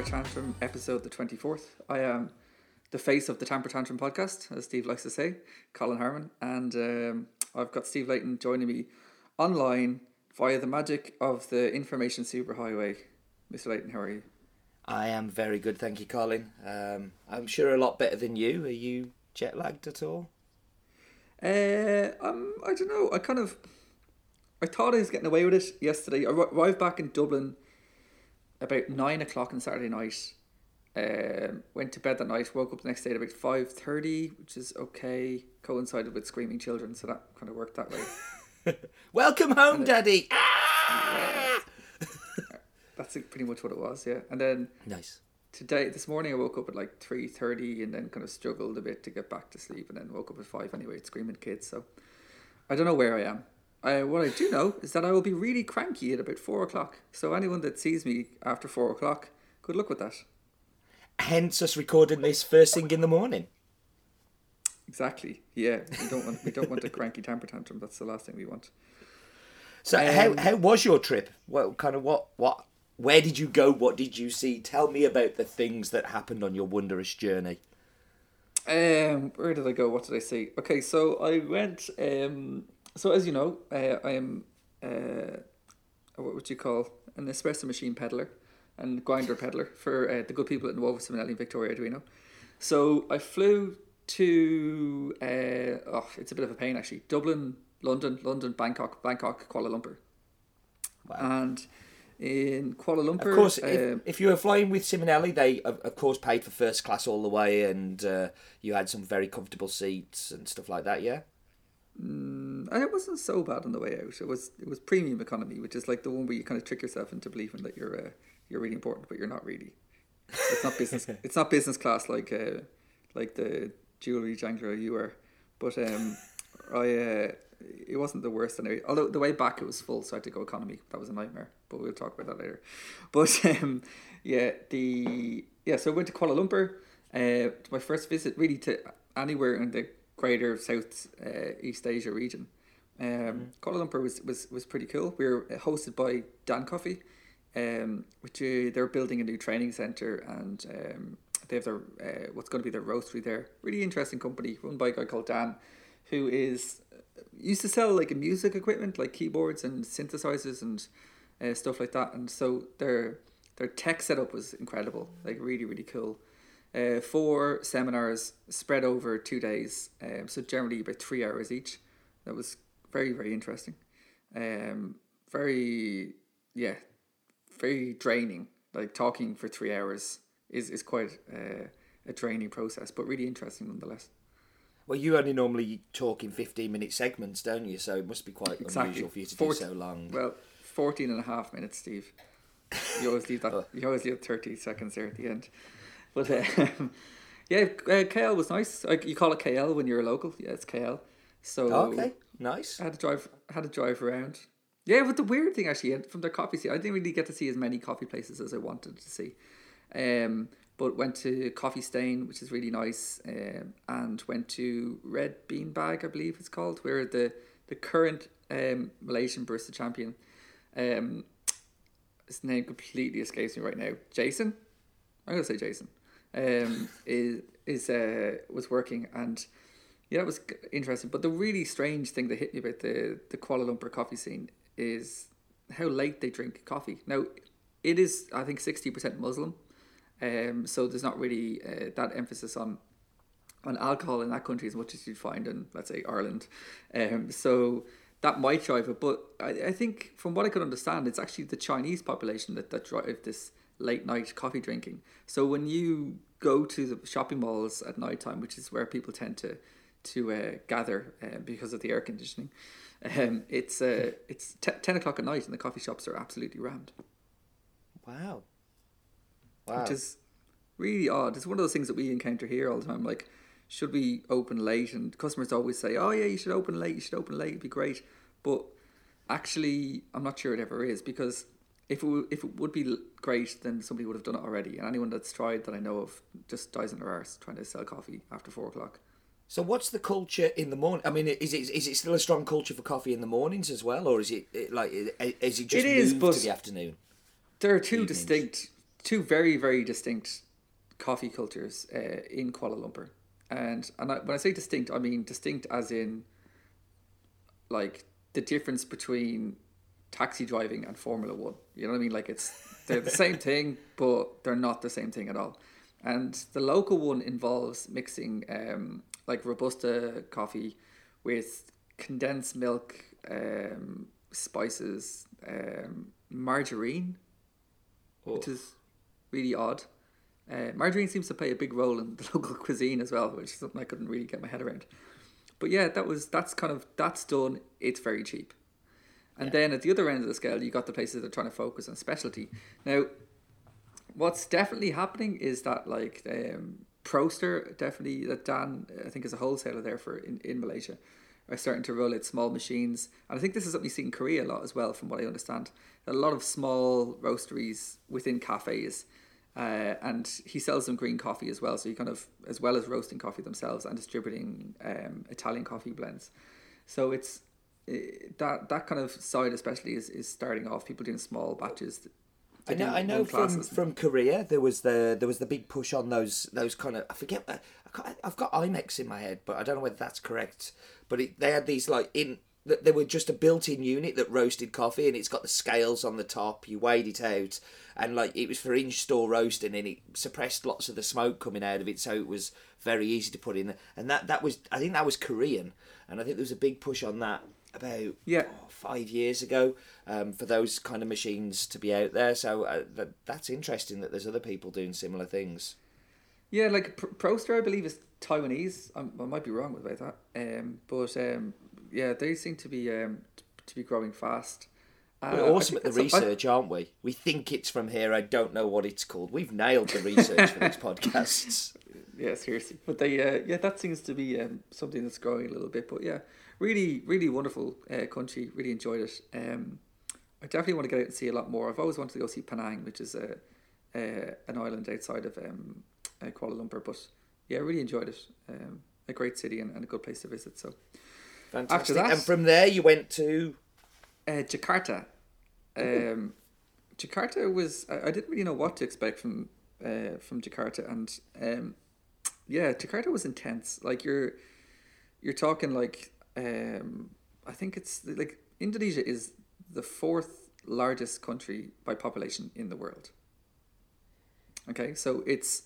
Tamper Tantrum episode the 24th. I am the face of the Tamper Tantrum podcast, as Steve likes to say, Colin Harmon. And um, I've got Steve Layton joining me online via the magic of the information superhighway. Mr. Layton, how are you? I am very good, thank you, Colin. Um, I'm sure a lot better than you. Are you jet lagged at all? Uh, um, I don't know. I kind of, I thought I was getting away with it yesterday. I arrived back in Dublin about nine o'clock on Saturday night. Um, went to bed that night. Woke up the next day at about five thirty, which is okay. Coincided with screaming children, so that kind of worked that way. Welcome home, Daddy. Ah! That's pretty much what it was, yeah. And then Nice. today, this morning, I woke up at like three thirty, and then kind of struggled a bit to get back to sleep, and then woke up at five anyway, screaming kids. So I don't know where I am. I, what I do know is that I will be really cranky at about four o'clock. So anyone that sees me after four o'clock, good luck with that. Hence us recording this first thing in the morning. Exactly. Yeah, we don't want we don't want a cranky temper tantrum. That's the last thing we want. So Um, how how was your trip? What kind of what what where did you go? What did you see? Tell me about the things that happened on your wondrous journey. Um, where did I go? What did I see? Okay, so I went. Um, so as you know, uh, I am uh, what would you call an espresso machine peddler and grinder peddler for uh, the good people at Nuova Simonelli and Victoria Arduino. So I flew to uh, oh, it's a bit of a pain actually. Dublin, London, London, Bangkok, Bangkok, Kuala Lumpur, and in Kuala Lumpur, Of course, if, um, if you were flying with Simonelli, they of, of course paid for first class all the way, and uh, you had some very comfortable seats and stuff like that. Yeah. And it wasn't so bad on the way out. It was it was premium economy, which is like the one where you kind of trick yourself into believing that you're uh, you're really important, but you're not really. It's not business. it's not business class like uh, like the jewelry jangler you were, but um, I uh, it wasn't the worst anyway. Although the way back it was full, so I had to go economy. That was a nightmare, but we'll talk about that later. But um, yeah, the yeah. So I went to Kuala Lumpur. Uh, my first visit really to anywhere in the greater South uh, East Asia region. Um, Kuala Lumpur was, was, was pretty cool. We were hosted by Dan Coffee, um, which uh, they're building a new training center and um, they have their uh, what's going to be their roastery there. Really interesting company run by a guy called Dan, who is used to sell like music equipment like keyboards and synthesizers and uh, stuff like that. And so their their tech setup was incredible, like really really cool. Uh, four seminars spread over two days, um, so generally about three hours each. That was very very interesting, um, very yeah, very draining. Like talking for three hours is is quite uh, a draining process, but really interesting nonetheless. Well, you only normally talk in fifteen minute segments, don't you? So it must be quite Exactly. unusual for you to Fort- do so long. Well, 14 and a half minutes, Steve. You always leave that. You always leave 30 seconds there at the end. But um, yeah, uh, KL was nice. Like you call it KL when you're a local. Yeah, it's KL. So Oh, okay, nice. I had to drive. Had to drive around. Yeah, but the weird thing actually from their coffee scene, I didn't really get to see as many coffee places as I wanted to see. Um, but went to Coffee Stain, which is really nice, um, and went to Red Bean Bag, I believe it's called, where the the current um, Malaysian barista champion, um, his name completely escapes me right now. Jason, I'm gonna say Jason, um, is is uh, was working and yeah, it was interesting. But the really strange thing that hit me about the the Kuala Lumpur coffee scene is how late they drink coffee. Now, it is I think sixty percent Muslim, um, so there's not really uh, that emphasis on on alcohol in that country as much as you'd find in let's say Ireland. Um, so that might drive it, but I, I think from what I could understand, it's actually the Chinese population that that drive this late night coffee drinking. So when you go to the shopping malls at night time, which is where people tend to to uh, gather uh, because of the air conditioning, um, it's uh, it's t- ten o'clock at night and the coffee shops are absolutely rammed, Wow. Wow. which is really odd. It's one of those things that we encounter here all the time. Like, should we open late? And customers always say, "Oh yeah, you should open late. You should open late. It'd be great." But actually, I'm not sure it ever is because if it, w- if it would be great, then somebody would have done it already. And anyone that's tried that I know of just dies on their arse trying to sell coffee after four o'clock. So what's the culture in the morning? I mean, is it is it still a strong culture for coffee in the mornings as well, or is it, it like is it just It is, moved to the afternoon? There are two Evenings. distinct two very very distinct coffee cultures uh, in Kuala Lumpur, and and I, when I say distinct, I mean distinct as in like the difference between taxi driving and Formula One. You know what I mean? Like it's they're the same thing, but they're not the same thing at all. And the local one involves mixing um, like robusta coffee with condensed milk, um, spices, um, margarine, which is really odd. Uh, margarine seems to play a big role in the local cuisine as well, which is something I couldn't really get my head around. But yeah, that was that's kind of that's done. It's very cheap. And yeah. then at the other end of the scale, you got the places that are trying to focus on specialty. Now, what's definitely happening is that like um, Proaster, definitely that Dan, I think is a wholesaler there for in, in Malaysia, are starting to roll out small machines. And I think this is something you see in Korea a lot as well, from what I understand. A lot of small roasteries within cafes. Uh, and he sells them green coffee as well. So he kind of, as well as roasting coffee themselves and distributing um, Italian coffee blends. So it's that that kind of side especially is, is starting off people doing small batches I know, I know from, from Korea there was the there was the big push on those those kind of I forget uh, I have got Chemex in my head but I don't know whether that's correct but it, they had these like in that they were just a built-in unit that roasted coffee and it's got the scales on the top you weighed it out and like it was for in-store roasting and it suppressed lots of the smoke coming out of it so it was very easy to put in and that that was I think that was Korean and I think there was a big push on that about yeah. Oh, five years ago um, for those kind of machines to be out there. So uh, that, that's interesting that there's other people doing similar things. Yeah, like Proaster, I believe, is Taiwanese. I'm, i might be wrong about that. Um, but um, yeah, they seem to be um, to be growing fast. Uh, We're awesome at the research, I... aren't we? We think it's from here. I don't know what it's called. We've nailed the research for these podcasts. Yeah, seriously. But they, uh, yeah, that seems to be um, something that's growing a little bit. But yeah, really, really wonderful uh, country. Really enjoyed it. Um, I definitely want to get out and see a lot more. I've always wanted to go see Penang, which is a, a an island outside of um, uh, Kuala Lumpur. But yeah, really enjoyed it. Um, a great city and, and a good place to visit. So fantastic. After that, and from there you went to uh, Jakarta. Um, Jakarta was I, I, didn't really know what to expect from uh, from Jakarta, and um, yeah, Jakarta was intense. Like you're you're talking like um, I think it's like Indonesia is the fourth largest country by population in the world. Okay, so it's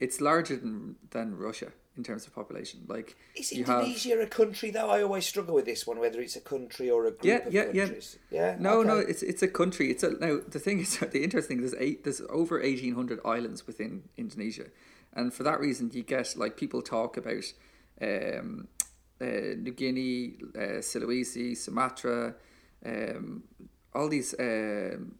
it's larger than than Russia in terms of population. Like is Indonesia have, a country though? I always struggle with this one, whether it's a country or a group yeah, of yeah, countries. Yeah, yeah. No, okay. no, it's it's a country. It's a now the thing is the interesting there's eight there's over eighteen hundred islands within Indonesia, and for that reason you get like people talk about um, New Guinea, uh, Sulawesi, Sumatra, um, all these um,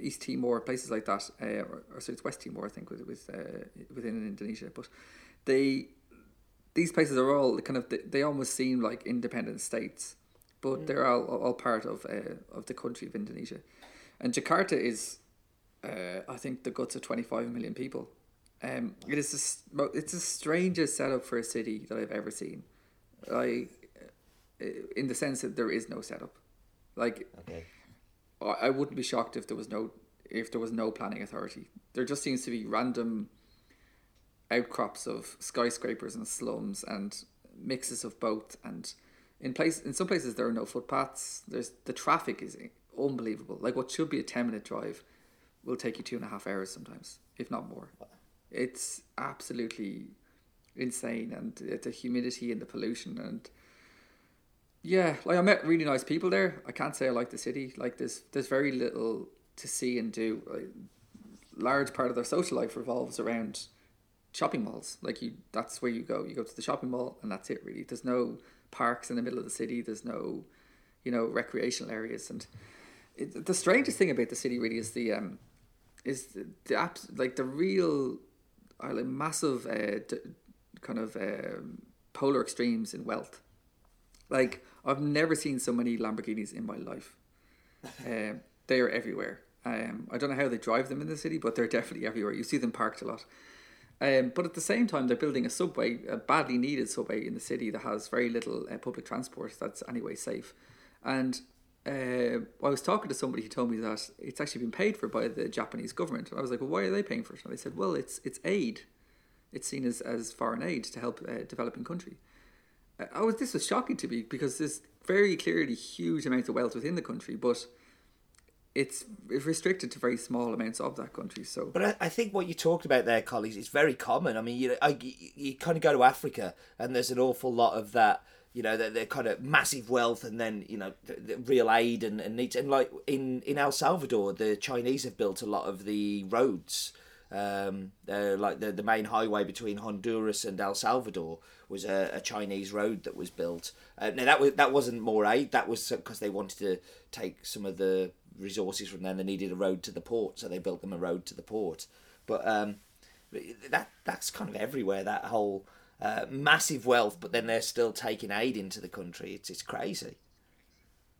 East Timor places like that, uh, or, or sorry, it's West Timor, I think, with, with uh, within Indonesia. But they these places are all kind of they, they almost seem like independent states, but mm. they're all, all part of uh, of the country of Indonesia, and Jakarta is, uh, I think, the guts of twenty five million people. Um, it is a, it's the strangest setup for a city that I've ever seen like in the sense that there is no setup. Like, okay. I wouldn't be shocked if there was no if there was no planning authority. There just seems to be random outcrops of skyscrapers and slums and mixes of both. And in place in some places there are no footpaths. There's the traffic is unbelievable. Like what should be a ten minute drive will take you two and a half hours sometimes, if not more. It's absolutely insane, and the humidity and the pollution and yeah, like I met really nice people there. I can't say I like the city. Like there's there's very little to see and do. Like, large part of their social life revolves around shopping malls. Like you, that's where you go. You go to the shopping mall, and that's it. Really, there's no parks in the middle of the city. There's no, you know, recreational areas. And it, the strangest thing about the city really is the um, is the, the apps like the real, uh, like massive uh, d- kind of um, polar extremes in wealth. Like I've never seen so many Lamborghinis in my life. Um, they are everywhere. Um, I don't know how they drive them in the city, but they're definitely everywhere. You see them parked a lot. Um, but at the same time, they're building a subway, a badly needed subway in the city that has very little uh, public transport that's anyway safe. And uh, I was talking to somebody who told me that it's actually been paid for by the Japanese government, and I was like, "Well, why are they paying for it?" And they said, "Well, it's it's aid. It's seen as, as foreign aid to help a developing country." Uh, I was this was shocking to me because there's very clearly huge amounts of wealth within the country, but it's restricted to very small amounts of that country. So, but I, I think what you talked about there, colleagues, is very common. I mean, you I, you, you kind of go to Africa, and there's an awful lot of that. You know, they're, they're kind of massive wealth, and then you know, the, the real aid and and needs. And like in in El Salvador, the Chinese have built a lot of the roads. Um, uh, like the the main highway between Honduras and El Salvador was a, a Chinese road that was built. Uh, now that was that wasn't more aid. That was because they wanted to take some of the resources from there. They needed a road to the port, so they built them a road to the port. But um, that that's kind of everywhere. That whole uh, massive wealth, but then they're still taking aid into the country. It's it's crazy.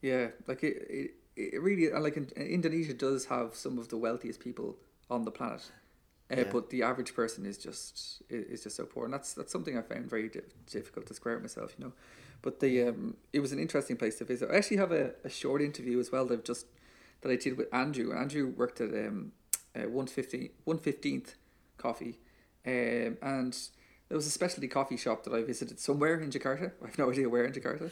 Yeah, like it, it, it really like Indonesia does have some of the wealthiest people on the planet. Uh, yeah. But the average person is just is just so poor, and that's that's something I found very di- difficult to square myself, you know. But the um, it was an interesting place to visit. I actually have a, a short interview as well. They've just that I did with Andrew. Andrew worked at um, uh, 115th Coffee, um, and there was a specialty coffee shop that I visited somewhere in Jakarta. I have no idea where in Jakarta,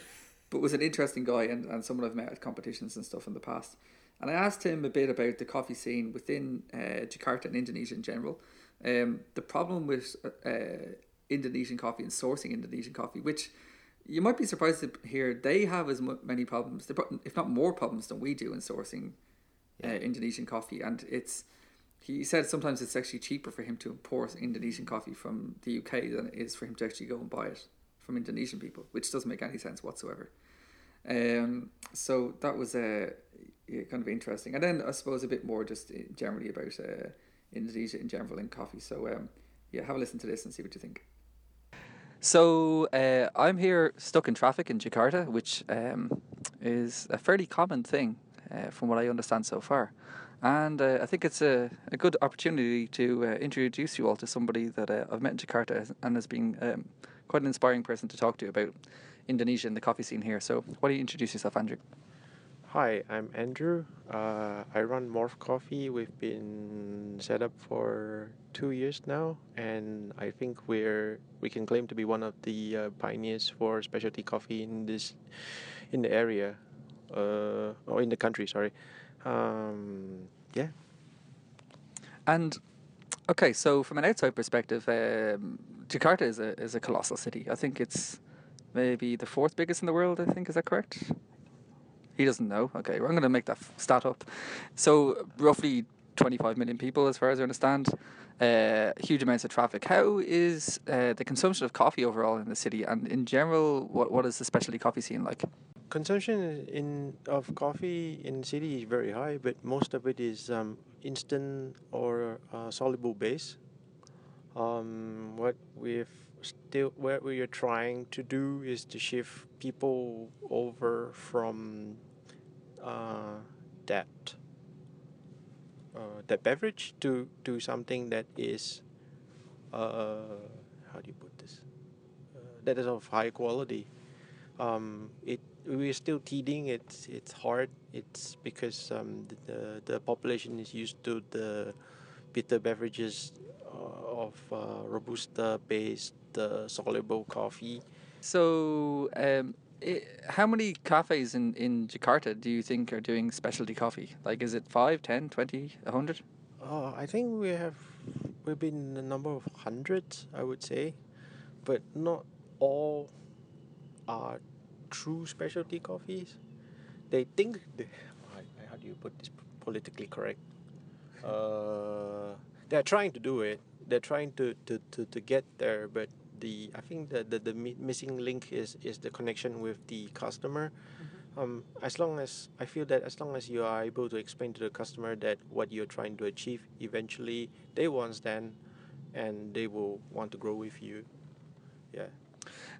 but was an interesting guy and, and someone I've met at competitions and stuff in the past. And I asked him a bit about the coffee scene within uh, Jakarta and Indonesia in general. Um, the problem with uh, Indonesian coffee and sourcing Indonesian coffee, which you might be surprised to hear they have as many problems, if not more problems than we do in sourcing uh, Indonesian coffee. And it's he said sometimes it's actually cheaper for him to import Indonesian coffee from the UK than it is for him to actually go and buy it from Indonesian people, which doesn't make any sense whatsoever. Um, so that was uh, yeah, kind of interesting. And then I suppose a bit more just generally about uh, Indonesia in general and coffee. So um, yeah, have a listen to this and see what you think. So uh, I'm here stuck in traffic in Jakarta, which um, is a fairly common thing uh, from what I understand so far. And uh, I think it's a, a good opportunity to uh, introduce you all to somebody that uh, I've met in Jakarta and has been um, quite an inspiring person to talk to about Indonesia and the coffee scene here. So, why don't you introduce yourself, Andrew? Hi, I'm Andrew. Uh, I run Morph Coffee. We've been set up for two years now, and I think we're we can claim to be one of the uh, pioneers for specialty coffee in this in the area, uh, or in the country. Sorry, um, yeah. And okay, so from an outside perspective, um, Jakarta is a is a colossal city. I think it's maybe the fourth biggest in the world. I think is that correct? He doesn't know. Okay, I'm going to make that stat up. So roughly 25 million people, as far as I understand. Uh, huge amounts of traffic. How is uh, the consumption of coffee overall in the city, and in general, what what is the specialty coffee scene like? Consumption in of coffee in the city is very high, but most of it is um, instant or uh, soluble base. Um, what we've still what we are trying to do is to shift people over from uh, that uh, that beverage to to something that is uh, how do you put this? Uh, that is of high quality. Um, it we're still teething. It's it's hard. It's because um, the, the population is used to the bitter beverages uh, of uh, robusta based soluble coffee. So um, how many cafes in, in Jakarta do you think are doing specialty coffee? Like, is it 5, 10, 20, 100? Uh, I think we have we've been a number of hundreds, I would say, but not all are true specialty coffees. They think they, how do you put this politically correct? Uh, they're trying to do it. They're trying to, to, to, to get there, but the I think the the, the missing link is is the connection with the customer. Mm-hmm. Um, as long as I feel that as long as you are able to explain to the customer that what you're trying to achieve, eventually they will understand, and they will want to grow with you. Yeah.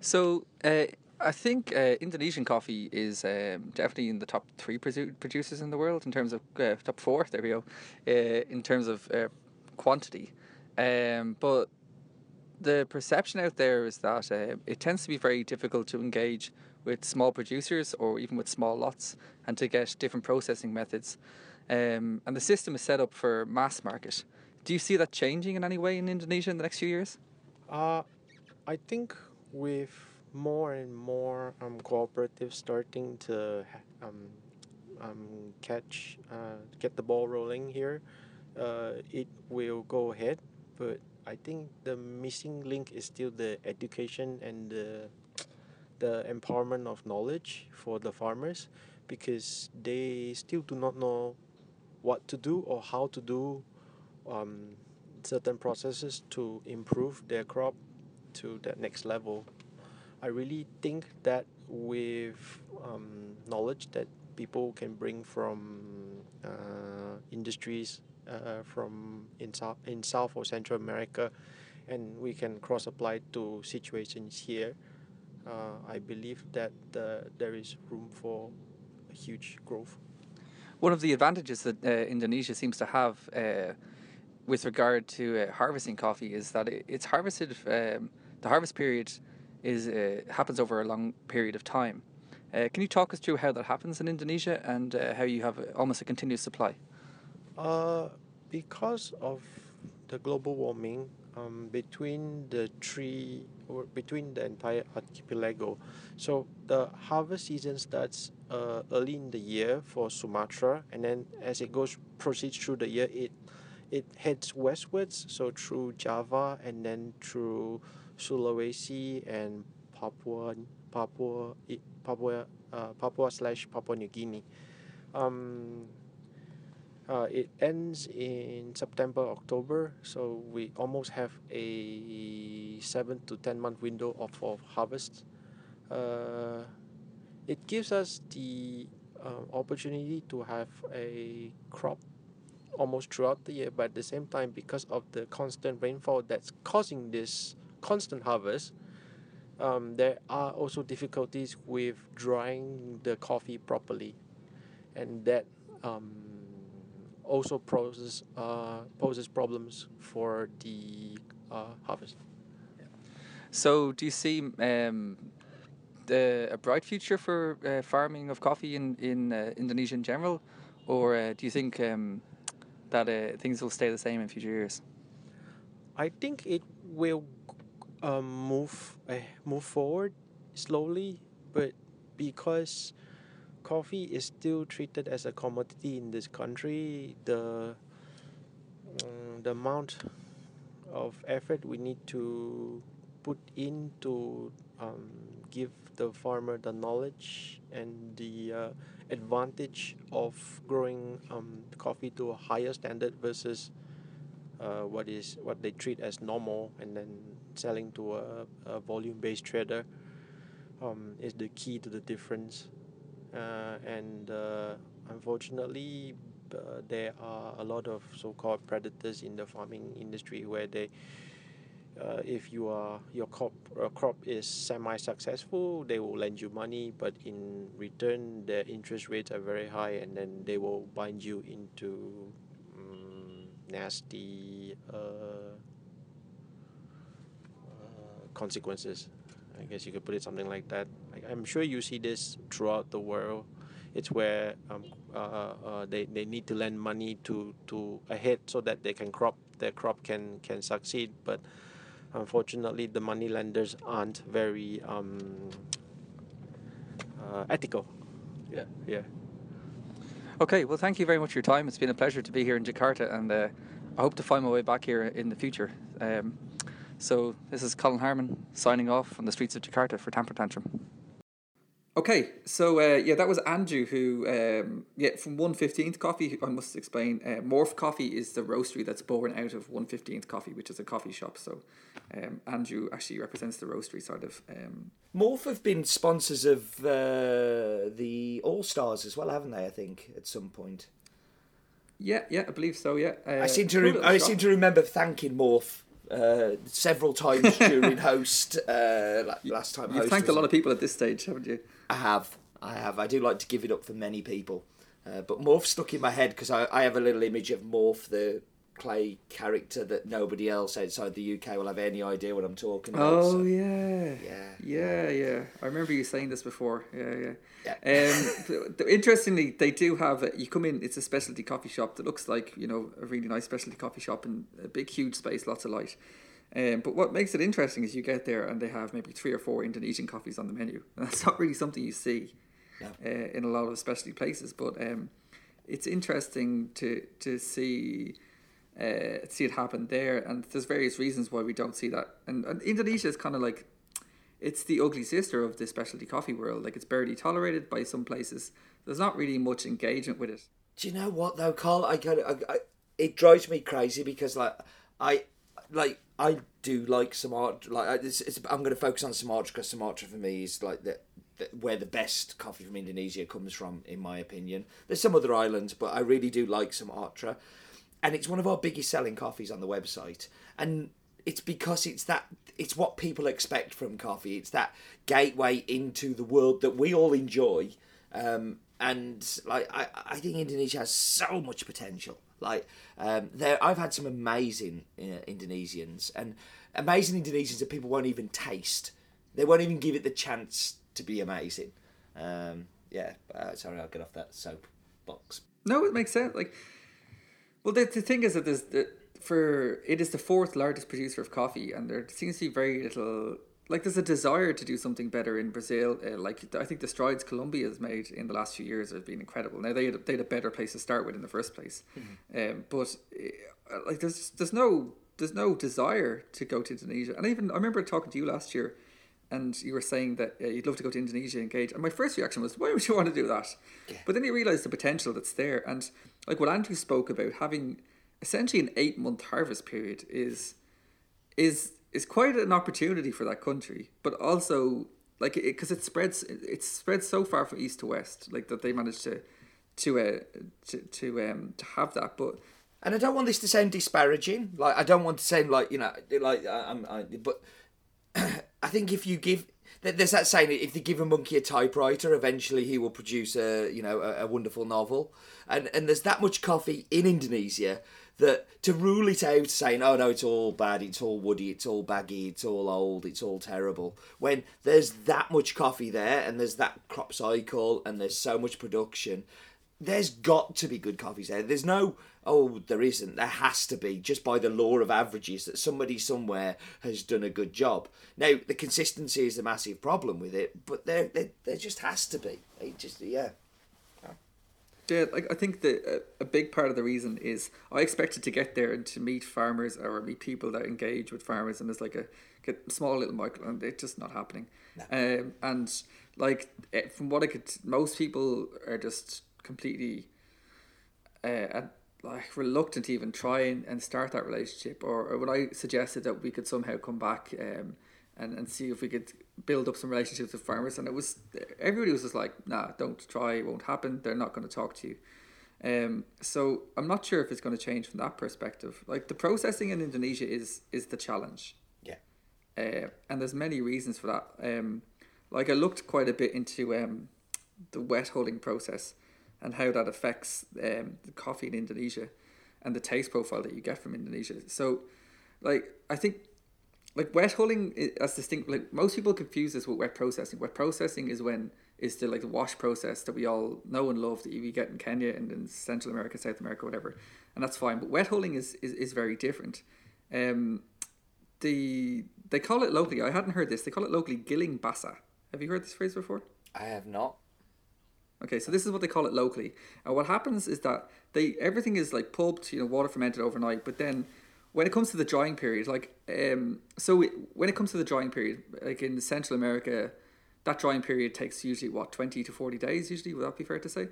So. Uh, I think uh, Indonesian coffee is um, definitely in the top three produ- producers in the world in terms of uh, top four. There we go. Uh, in terms of uh, quantity, um, but the perception out there is that uh, it tends to be very difficult to engage with small producers or even with small lots and to get different processing methods. Um, and the system is set up for mass market. Do you see that changing in any way in Indonesia in the next few years? Uh, I think with more and more um, cooperatives starting to um, um, catch, uh, get the ball rolling here, uh, it will go ahead. But I think the missing link is still the education and the the empowerment of knowledge for the farmers because they still do not know what to do or how to do um, certain processes to improve their crop to that next level. I really think that with um, knowledge that people can bring from uh, industries uh, from in South, in South or Central America, and we can cross apply to situations here. Uh, I believe that uh, there is room for huge growth. One of the advantages that uh, Indonesia seems to have uh, with regard to uh, harvesting coffee is that it, it's harvested. Um, the harvest period is happens over a long period of time. can you talk us through how that happens in Indonesia and how you have almost a continuous supply? Uh, because of the global warming, um, between the three or between the entire archipelago, so the harvest season starts uh, early in the year for Sumatra, and then as it goes proceeds through the year, it it heads westwards, so through Java and then through Sulawesi and Papua Papua Papua uh, Papua slash Papua New Guinea. Um, uh, it ends in September, October, so we almost have a seven to ten month window of, of harvest. Uh, it gives us the uh, opportunity to have a crop almost throughout the year, but at the same time, because of the constant rainfall that's causing this constant harvest, um, there are also difficulties with drying the coffee properly, and that um, also poses uh, poses problems for the uh, harvest. So, do you see um, the, a bright future for uh, farming of coffee in in uh, Indonesia in general, or uh, do you think um, that uh, things will stay the same in future years? I think it will um, move move forward slowly, but because coffee is still treated as a commodity in this country. The um, the amount of effort we need to put in to um, give the farmer the knowledge and the uh, advantage of growing um, coffee to a higher standard versus uh, what is what they treat as normal and then selling to a, a volume based trader um, is the key to the difference and uh, unfortunately uh, there are a lot of so-called predators in the farming industry where they uh, if you are your crop uh, crop is semi-successful, they will lend you money, but in return, their interest rates are very high, and then they will bind you into um, nasty uh, consequences. I guess you could put it something like that. I, am sure you see this throughout the world. It's where um, uh, uh, they, they need to lend money to, to ahead so that they can crop their crop can can succeed. But unfortunately, the money lenders aren't very um, uh, ethical. Yeah, yeah. Okay, well, thank you very much for your time. It's been a pleasure to be here in Jakarta, and uh, I hope to find my way back here in the future. Um, so this is Colin Harmon signing off on the streets of Jakarta for Tamper Tantrum. Okay, so uh, yeah, that was Andrew who, um, yeah, from 115th Coffee, I must explain, uh, Morph Coffee is the roastery that's born out of 115th Coffee, which is a coffee shop. So um, Andrew actually represents the roastery side of... Um, Morph have been sponsors of uh, the All Stars as well, haven't they, I think, at some point? Yeah, yeah, I believe so, yeah. I uh, seem to re- I seem to remember thanking Morph uh, several times during host uh, last time. You've thanked a lot of people at this stage, haven't you? I have, I have. I do like to give it up for many people, uh, but Morph stuck in my head because I, I have a little image of Morph, the Clay character that nobody else outside the UK will have any idea what I'm talking about. Oh so. yeah, Yeah. yeah, yeah. I remember you saying this before. Yeah, yeah. Yeah. Um, interestingly, they do have. A, you come in. It's a specialty coffee shop that looks like you know a really nice specialty coffee shop and a big, huge space, lots of light. Um, but what makes it interesting is you get there and they have maybe three or four Indonesian coffees on the menu, and that's not really something you see No. uh, in a lot of specialty places. But um, it's interesting to to see uh, see it happen there, and there's various reasons why we don't see that. And, and Indonesia is kind of like it's the ugly sister of the specialty coffee world. Like it's barely tolerated by some places. There's not really much engagement with it. Do you know what though, Carl? I kind of, I, I, it drives me crazy because like I, like I do like Sumatra. Like it's, it's, I'm going to focus on Sumatra because Sumatra for me is like the, the where the best coffee from Indonesia comes from, in my opinion. There's some other islands, but I really do like Sumatra, and it's one of our biggest selling coffees on the website. And it's because it's that it's what people expect from coffee. It's that gateway into the world that we all enjoy. Um, and like I, I think Indonesia has so much potential. Like um, there, I've had some amazing uh, Indonesians and amazing Indonesians that people won't even taste. They won't even give it the chance to be amazing. Um, yeah, uh, sorry, I'll get off that soapbox. No, it makes sense. Like, well, the, the thing is that there's the, for it is the fourth largest producer of coffee, and there seems to be very little. Like, there's a desire to do something better in Brazil. Uh, like, I think the strides Colombia has made in the last few years have been incredible. Now they had, they had a better place to start with in the first place, um, but uh, like, there's there's no there's no desire to go to Indonesia. And even I remember talking to you last year, and you were saying that uh, you'd love to go to Indonesia and engage. And my first reaction was, why would you want to do that? But then you realise the potential that's there, and like what Andrew spoke about, having essentially an eight month harvest period is is is quite an opportunity for that country, but also like because it, it spreads it spreads so far from east to west, like that they managed to to uh, to to um to have that, but. And I don't want this to sound disparaging. Like I don't want to sound like you know, like I'm. I, but I think if you give, there's that saying: if you give a monkey a typewriter, eventually he will produce a you know a, a wonderful novel. And and there's that much coffee in Indonesia that to rule it out, saying oh no, it's all bad, it's all woody, it's all baggy, it's all old, it's all terrible. When there's that much coffee there, and there's that crop cycle, and there's so much production, there's got to be good coffees there. There's no, oh, there isn't. There has to be, just by the law of averages, that somebody somewhere has done a good job. Now, the consistency is a massive problem with it, but there, there, there just has to be. It just, yeah. Yeah, like I think the a, big part of the reason is I expected to get there and to meet farmers or meet people that engage with farmers, and it's like a get a small little micro, and it's just not happening. Um, and like eh, from what I could, most people are just completely, uh, and, like reluctant to even try and, and start that relationship. Or, or when I suggested that we could somehow come back, um, and, and see if we could build up some relationships with farmers. And it was everybody was just like, nah, don't try, it won't happen. They're not going to talk to you. Um, so I'm not sure if it's going to change from that perspective. Like the processing in Indonesia is is the challenge, Yeah. uh, and there's many reasons for that. Um, like I looked quite a bit into um, the wet hulling process and how that affects um, the coffee in Indonesia and the taste profile that you get from Indonesia. So, like I think like wet hulling as distinct like most people confuse this with wet processing wet processing is when is the like the wash process that we all know and love that you get in kenya and in central america south america whatever and that's fine but wet hulling is is, is very different um the they call it locally i hadn't heard this they call it locally giling basah have you heard this phrase before I have not. Okay, so this is what they call it locally. And what happens is that they everything is like pulped, you know, water fermented overnight. But then, when it comes to the drying period, like um, so it, when it comes to the drying period, like in Central America, that drying period takes usually what twenty to forty days. Usually, would that be fair to say?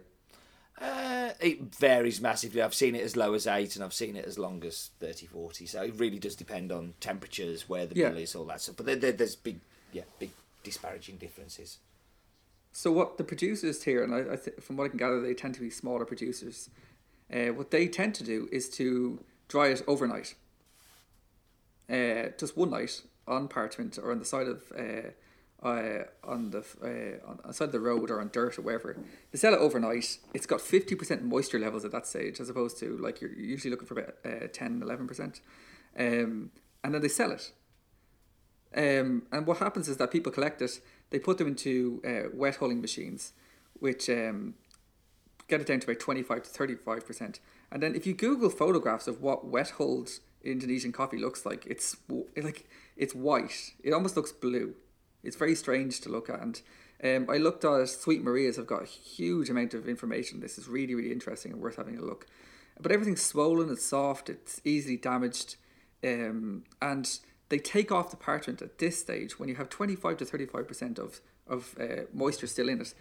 Uh, it varies massively. I've seen it as low as eight, and I've seen it as long as 30, 40. So it really does depend on temperatures, where the Yeah. mill is, all that stuff. But there, there, there's big, yeah, big disparaging differences. So what the producers here, and I, I th- from what I can gather, they tend to be smaller producers. Uh, what they tend to do is to dry it overnight, uh, just one night on parchment or on the side of uh, uh, on the uh, on, on side of the road or on dirt or wherever. They sell it overnight. It's got fifty percent moisture levels at that stage, as opposed to like you're usually looking for about uh, 10 11 percent. Um, and then they sell it. Um, and what happens is that people collect it. They put them into uh, wet hulling machines, which um, get it down to about twenty five to thirty five percent. And then if you Google photographs of what wet hulled Indonesian coffee looks like, it's like it's white. It almost looks blue it's very strange to look at. And um, I looked at Sweet Maria's. I've got a huge amount of information. This is really, really interesting and worth having a look. But everything's swollen, it's soft, it's easily damaged. Um, and they take off the parchment at this stage when you have 25 to 35% of, of uh, moisture still in it.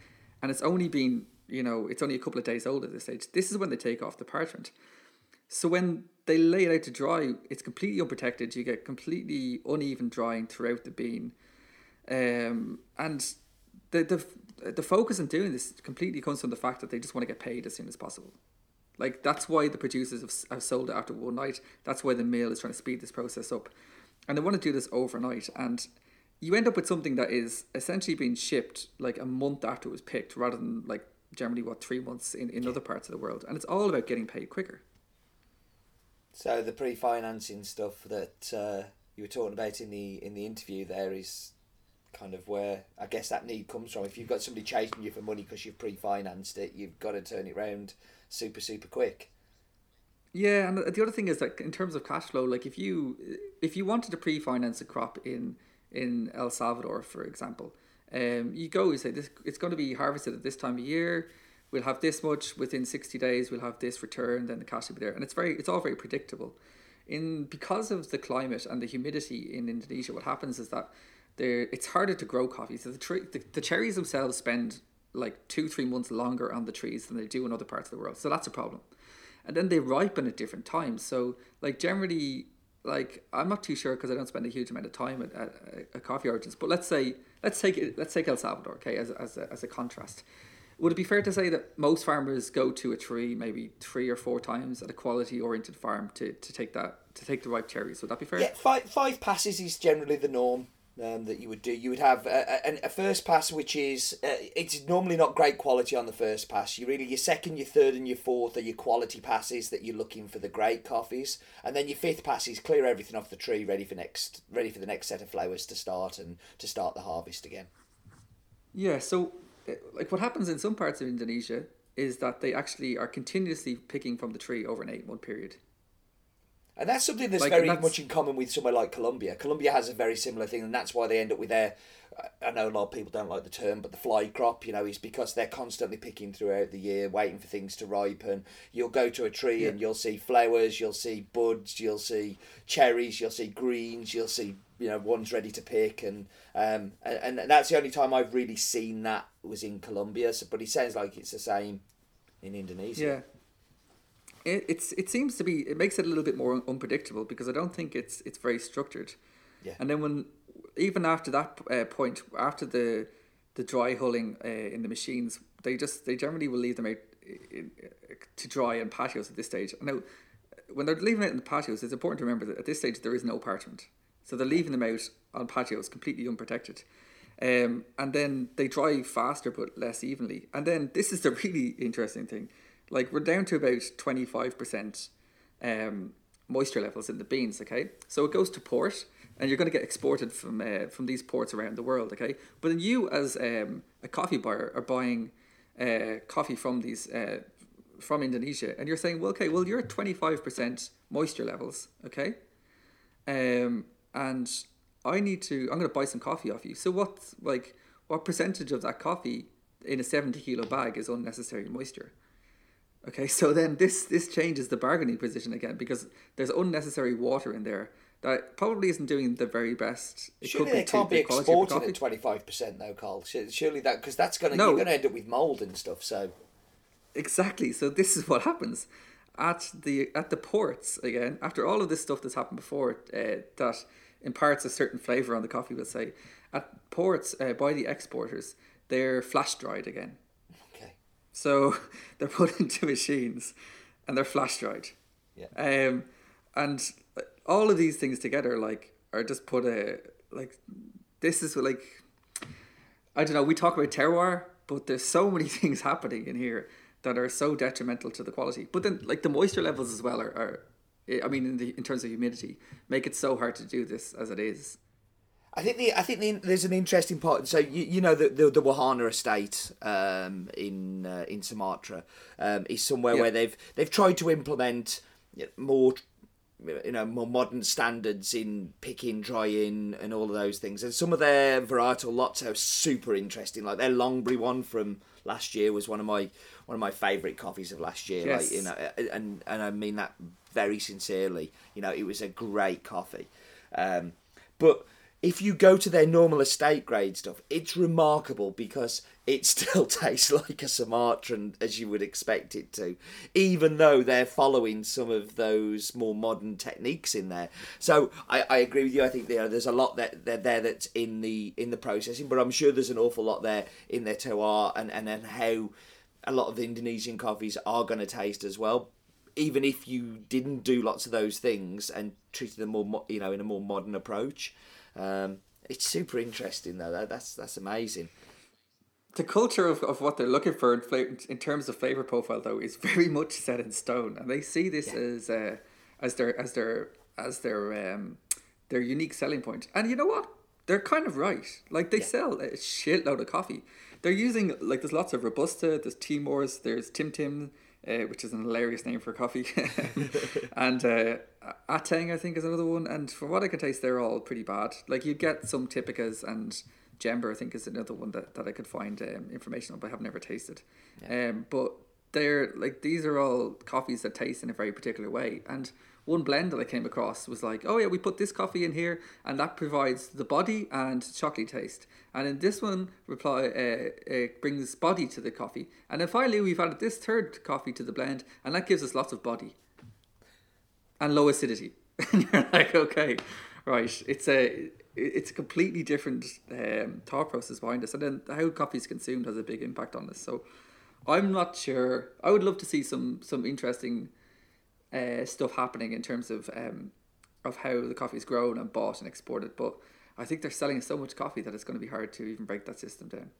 And it's only been, you know, it's only a couple of days old at this stage. This is when they take off the parchment. So when they lay it out to dry, it's completely unprotected. You get completely uneven drying throughout the bean. Um, and the, the, the focus on doing this completely comes from the fact that they just want to get paid as soon as possible. Like that's why the producers have, have sold it after one night. That's why the mill is trying to speed this process up, and they want to do this overnight. And you end up with something that is essentially being shipped like a month after it was picked, rather than like generally what three months in, in other parts of the world. And it's all about getting paid quicker. So the pre-financing stuff that uh, you were talking about in the in the interview there is kind of where I guess that need comes from. If you've got somebody chasing you for money because you've pre-financed it, you've got to turn it around super super quick. Yeah, and the other thing is that in terms of cash flow, like if you if you wanted to pre-finance a crop in in El Salvador, for example, um, you go you say this it's going to be harvested at this time of year. We'll have this much within sixty days. We'll have this return, then the cash will be there, and it's very it's all very predictable. In because of the climate and the humidity in Indonesia, what happens is that there it's harder to grow coffee. So the, tree, the the cherries themselves spend like two three months longer on the trees than they do in other parts of the world. So that's a problem. And then they ripen at different times. So like generally, like I'm not too sure because I don't spend a huge amount of time at, at, at coffee origins. But let's say let's take it, let's take El Salvador, okay, as as a, as a contrast. Would it be fair to say that most farmers go to a tree maybe three or four times at a quality oriented farm to, to take that to take the ripe cherries? Would that be fair? Yeah, five five passes is generally the norm um, that you would do. You would have a, a, a first pass, which is uh, it's normally not great quality on the first pass. You really your second, your third, and your fourth are your quality passes that you're looking for the great coffees, and then your fifth pass is clear everything off the tree, ready for next, ready for the next set of flowers to start and to start the harvest again. Yeah. So, like what happens in some parts of Indonesia is that they actually are continuously picking from the tree over an eight month period. And that's something that's like, very that's... much in common with somewhere like Colombia. Colombia has a very similar thing, and that's why they end up with their. I know a lot of people don't like the term, but the fly crop, you know, is because they're constantly picking throughout the year, waiting for things to ripen. You'll go to a tree yeah. and you'll see flowers, you'll see buds, you'll see cherries, you'll see greens, you'll see you know ones ready to pick, and um, and, and that's the only time I've really seen that was in Colombia. So, but it sounds like it's the same in Indonesia. Yeah it, it's it seems to be it makes it a little bit more unpredictable because I don't think it's it's very structured. Yeah. And then when even after that uh, point, after the the dry hulling uh, in the machines, they just they generally will leave them out in, uh, to dry in patios at this stage. Now, when they're leaving it in the patios, it's important to remember that at this stage there is no parchment, so they're leaving them out on patios completely unprotected. Um, and then they dry faster but less evenly. And then this is the really interesting thing like we're down to about 25% um, moisture levels in the beans, okay? So it goes to port and you're going to get exported from uh, from these ports around the world, okay? But then you as um, a coffee buyer are buying uh, coffee from these uh, from Indonesia and you're saying, well, okay, well, you're at 25% moisture levels, okay? Um, and I need to, I'm going to buy some coffee off you. So what, like, what percentage of that coffee in a 70 kilo bag is unnecessary moisture? Okay, so then this this changes the bargaining position again because there's unnecessary water in there that probably isn't doing the very best. It surely they can't be exported at twenty five percent though, Carl. Surely that because that's gonna no. you're gonna end up with mold and stuff. So exactly. So this is what happens at the at the ports again after all of this stuff that's happened before uh, that imparts a certain flavor on the coffee. We'll say at ports uh, by the exporters they're flash dried again. Okay. So they're put into machines and they're flash dried. Yeah. Um, and all of these things together, like, are just put a like. This is like, I don't know. We talk about terroir, but there's so many things happening in here that are so detrimental to the quality. But then, like the moisture levels as well are, are I mean, in the in terms of humidity, make it so hard to do this as it is. I think the I think the, there's an interesting part. So you, you know the the, the Wahana estate um, in uh, in Sumatra um, is somewhere where they've they've tried to implement more you know more modern standards in picking, drying, and all of those things. And some of their varietal lots are super interesting. Like their Longberry one from last year was one of my one of my favourite coffees of last year. Yes. Like you know, and and I mean that very sincerely. You know, it was a great coffee. Um, but if you go to their normal estate grade stuff, it's remarkable because it still tastes like a Sumatran as you would expect it to, even though they're following some of those more modern techniques in there. So I, I agree with you. I think you know, there's a lot that there that's in the in the processing, but I'm sure there's an awful lot there in their terroir and and then how a lot of the Indonesian coffees are going to taste as well. Even if you didn't do lots of those things and treated them more, you know, in a more modern approach, um, it's super interesting though. That, that's that's amazing. The culture of, of what they're looking for in, flavor, in terms of flavor profile though is very much set in stone, and they see this yeah. as uh, as their as their as their um, their unique selling point. And you know what? They're kind of right. Like they yeah. sell a shitload of coffee. They're using like there's lots of robusta, there's Timors, there's Tim Tim, uh, which is an hilarious name for coffee. and uh, Ateng, I think, is another one. And from what I can taste, they're all pretty bad. Like you get some Typicas and Jember, I think, is another one that, that I could find um, information on, but I have never tasted. Yeah. Um, but they're like these are all coffees that taste in a very particular way. And one blend that I came across was like, oh yeah, we put this coffee in here, and that provides the body and chocolate taste. And in this one, reply uh, it brings body to the coffee. And then finally, we've added this third coffee to the blend, and that gives us lots of body and low acidity. and you're like, okay, right, it's a it's a completely different um, thought process behind this, and then how coffee is consumed has a big impact on this. So, I'm not sure. I would love to see some some interesting uh, stuff happening in terms of um, of how the coffee is grown and bought and exported. But I think they're selling so much coffee that it's going to be hard to even break that system down.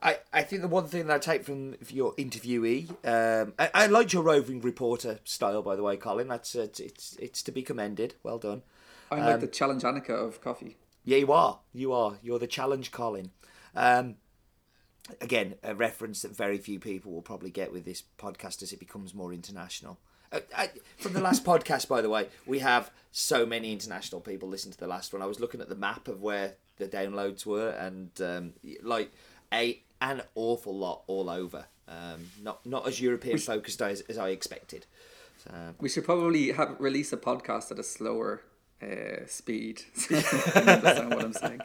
I, I think the one thing that I take from your interviewee, um, I, I liked your roving reporter style, by the way, Colin. That's uh, it's it's to be commended. Well done. I'm um, like the challenge Anneka of coffee. Yeah, you are. You are. You're the challenge Colin. Um, again, a reference that very few people will probably get with this podcast as it becomes more international. Uh, I, from the last podcast, by the way, we have so many international people listen to the last one. I was looking at the map of where the downloads were, and um, like a an awful lot all over. Um, not not as European focused as, as I expected. So, we should probably have release a podcast at a slower uh, speed. understand what I'm saying.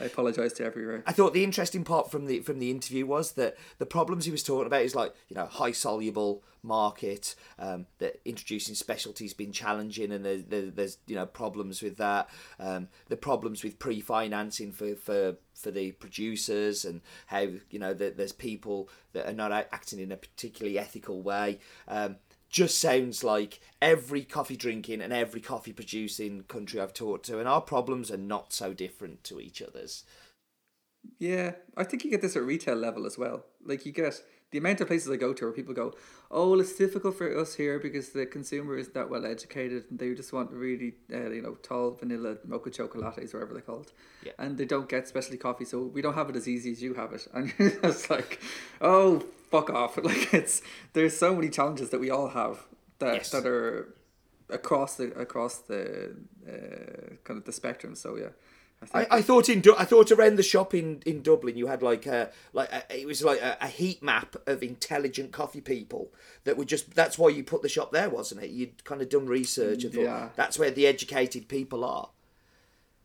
I apologise to everyone. I thought the interesting part from the from the interview was that the problems he was talking about is like you know high soluble market um, that introducing specialties been challenging and there's, there's you know problems with that um, the problems with pre-financing for, for for the producers and how you know that there's people that are not acting in a particularly ethical way um, just sounds like every coffee drinking and every coffee producing country I've talked to, and our problems are not so different to each other's. Yeah, I think you get this at retail level as well. Like you get the amount of places I go to where people go, "Oh, well, it's difficult for us here because the consumer isn't that well educated, and they just want really, uh, you know, tall vanilla mocha chocolates, whatever they're called, yeah. and they don't get specialty coffee, so we don't have it as easy as you have it." And it's like, "Oh, fuck off. Like it's there's so many challenges that we all have that yes. that are across the across the uh, kind of the spectrum. So yeah. I, I, thought in I thought around the shop in, in Dublin you had like a like a, it was like a, a, heat map of intelligent coffee people that would just that's why you put the shop there wasn't it you'd kind of done research and thought yeah. that's where the educated people are.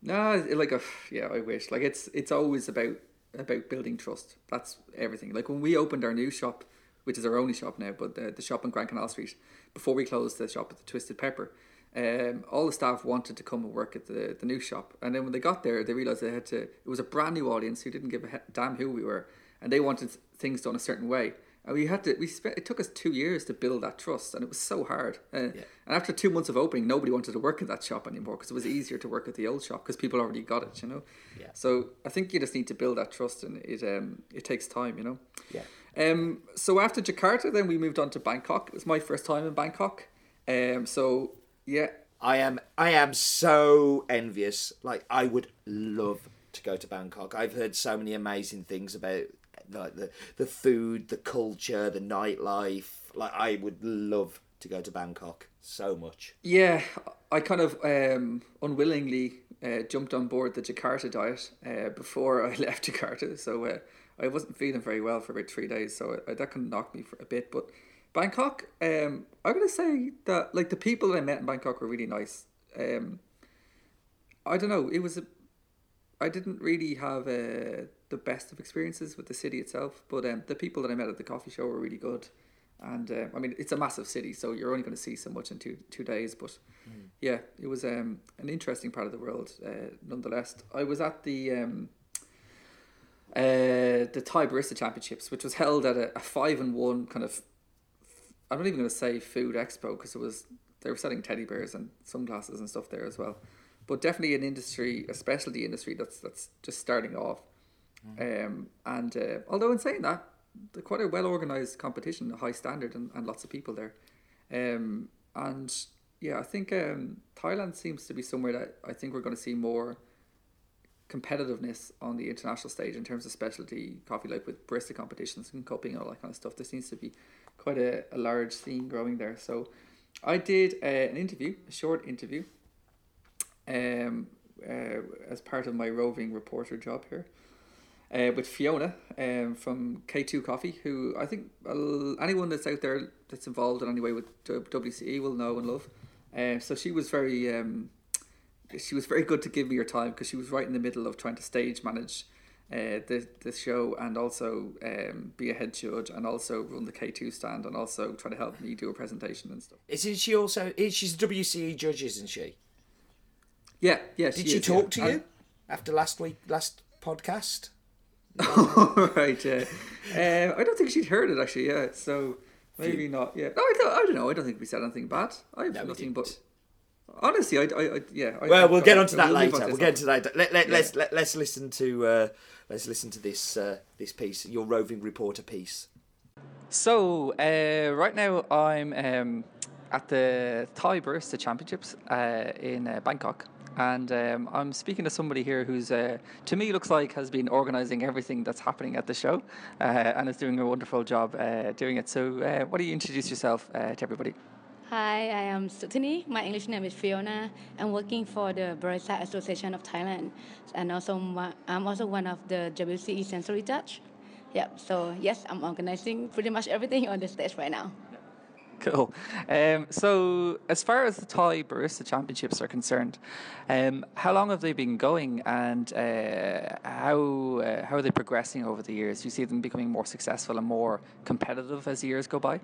No, like a, yeah, I wish like it's it's always about about building trust. That's everything. Like when we opened our new shop, which is our only shop now, but the, the shop on Grand Canal Street, before we closed the shop at the Twisted Pepper, um, all the staff wanted to come and work at the, the new shop. And then when they got there, they realized they had to, it was a brand new audience who didn't give a damn who we were. And they wanted things done a certain way. And we had to. We spent. It took us two years to build that trust, and it was so hard. Uh, yeah. And after two months of opening, nobody wanted to work in that shop anymore because it was easier to work at the old shop because people already got it. You know. Yeah. So I think you just need to build that trust, and it um it takes time. You know. Yeah. Um. So after Jakarta, then we moved on to Bangkok. It was my first time in Bangkok. Um. So yeah. I am. I am so envious. Like I would love to go to Bangkok. I've heard so many amazing things about like the the food, the culture, the nightlife. Like I would love to go to Bangkok so much. Yeah, I kind of um, unwillingly uh, jumped on board the Jakarta diet uh, before I left Jakarta, so uh, I wasn't feeling very well for about three days, so that kind of knocked me for a bit. But Bangkok, um, I'm gonna say that like the people that I met in Bangkok were really nice. Um, I don't know, it was a I didn't really have uh, the best of experiences with the city itself, but um, the people that I met at the coffee show were really good. And uh, I mean, it's a massive city, so you're only going to see so much in two two days. But mm. yeah, it was um, an interesting part of the world, uh, nonetheless. I was at the um, uh, the Thai Barista Championships, which was held at a, a five and one kind of. I'm not even going to say food expo because it was they were selling teddy bears and sunglasses and stuff there as well but definitely an industry, a specialty industry that's that's just starting off. Mm. Um, and uh, although in saying that, they're quite a well organized competition, a high standard, and, and lots of people there. Um, and yeah, I think um, Thailand seems to be somewhere that I think we're going to see more competitiveness on the international stage in terms of specialty coffee, like with barista competitions and cupping and all that kind of stuff. There seems to be quite a, a large scene growing there. So I did uh, an interview, a short interview um, uh, as part of my roving reporter job here. Uh, with Fiona um, from K2 Coffee, who I think uh, anyone that's out there that's involved in any way with WCE will know and love. Um, so she was very um, she was very good to give me her time because she was right in the middle of trying to stage manage uh, the the show and also um, be a head judge and also run the K two stand and also try to help me do a presentation and stuff. Isn't she also? Is she's a WCE judge, isn't she? Yeah, yeah. Did she, she talk yeah. to you after last week, last podcast? right, yeah. Uh, I don't think she'd heard it actually. Yeah, so maybe not. Yeah, no, I don't. I don't know. I don't think we said anything bad. I have no, nothing but. Honestly, I, I, I yeah. I, well, we'll get onto that later. We'll get into that. Let, let, yeah. Let's let, let's listen to uh, let's listen to this uh, this piece, your roving reporter piece. So uh, right now I'm um, at the Thai Barista Championships uh, in uh, Bangkok, and um, I'm speaking to somebody here who's, uh, to me, looks like has been organising everything that's happening at the show uh, and is doing a wonderful job uh, doing it. So, uh, why don't you introduce yourself uh, to everybody? Hi, I am Sutini. My English name is Fiona. I'm working for the Barista Association of Thailand, and also I'm also one of the WCE sensory judge. Yep. So yes, I'm organizing pretty much everything on the stage right now. Cool. Um, so, as far as the Thai Barista Championships are concerned, um, how long have they been going, and uh, how uh, how are they progressing over the years? Do you see them becoming more successful and more competitive as the years go by?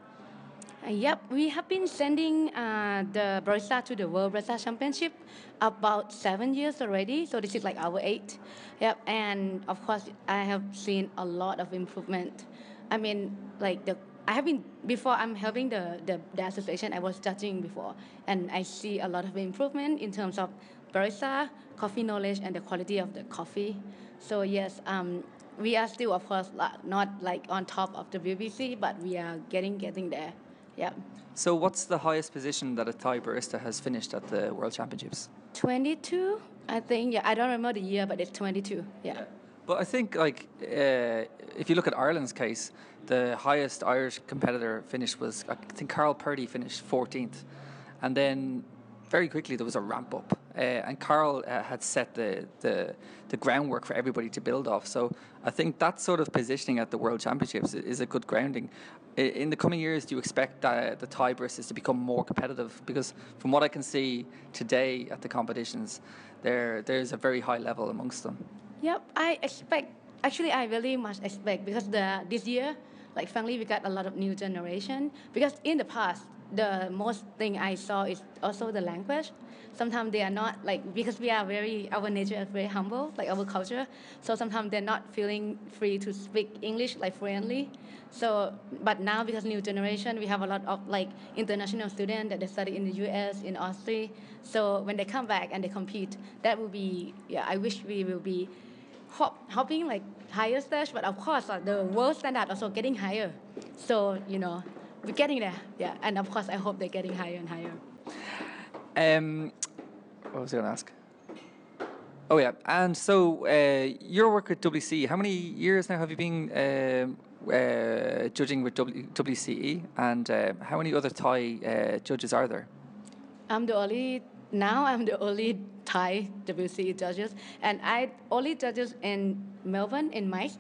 Uh, yep, we have been sending uh, the Barista to the World Barista Championship about seven years already. So this is like our eight. Yep, and of course I have seen a lot of improvement. I mean, like the I have been before I'm helping the, the, the association I was judging before and I see a lot of improvement in terms of barista, coffee knowledge and the quality of the coffee. So yes, um, we are still of course not like on top of the WBC, but we are getting getting there. Yeah. So what's the highest position that a Thai barista has finished at the World Championships? 22, I think. Yeah, I don't remember the year, but it's 22. yeah. yeah. But I think like uh, if you look at Ireland's case, the highest Irish competitor finish was I think Carl Purdy finished 14th, and then very quickly there was a ramp up, uh, and Carl uh, had set the, the the groundwork for everybody to build off. So I think that sort of positioning at the World Championships is a good grounding. In the coming years, do you expect that the Thai baristas to become more competitive? Because from what I can see today at the competitions, there there's a very high level amongst them. Yep, I expect. Actually, I really much expect because the this year like finally, we got a lot of new generation because in the past the most thing I saw is also the language. Sometimes they are not like because we are very our nature is very humble, like our culture. So sometimes they're not feeling free to speak English like fluently. So, but now because new generation, we have a lot of like international students that they study in the U.S. in Austria. So when they come back and they compete, that will be yeah. I wish we will be hop, hopping like higher stage, but of course uh, the world standard also getting higher. So you know we're getting there, yeah. And of course, I hope they're getting higher and higher. Um, what was I going to ask? Oh yeah, and so uh, your work with WC. How many years now have you been uh, uh, judging with w- WCE, and uh, how many other Thai uh, judges are there? I'm the only now. I'm the only Thai WCE judges, and I only judges in Melbourne in MICE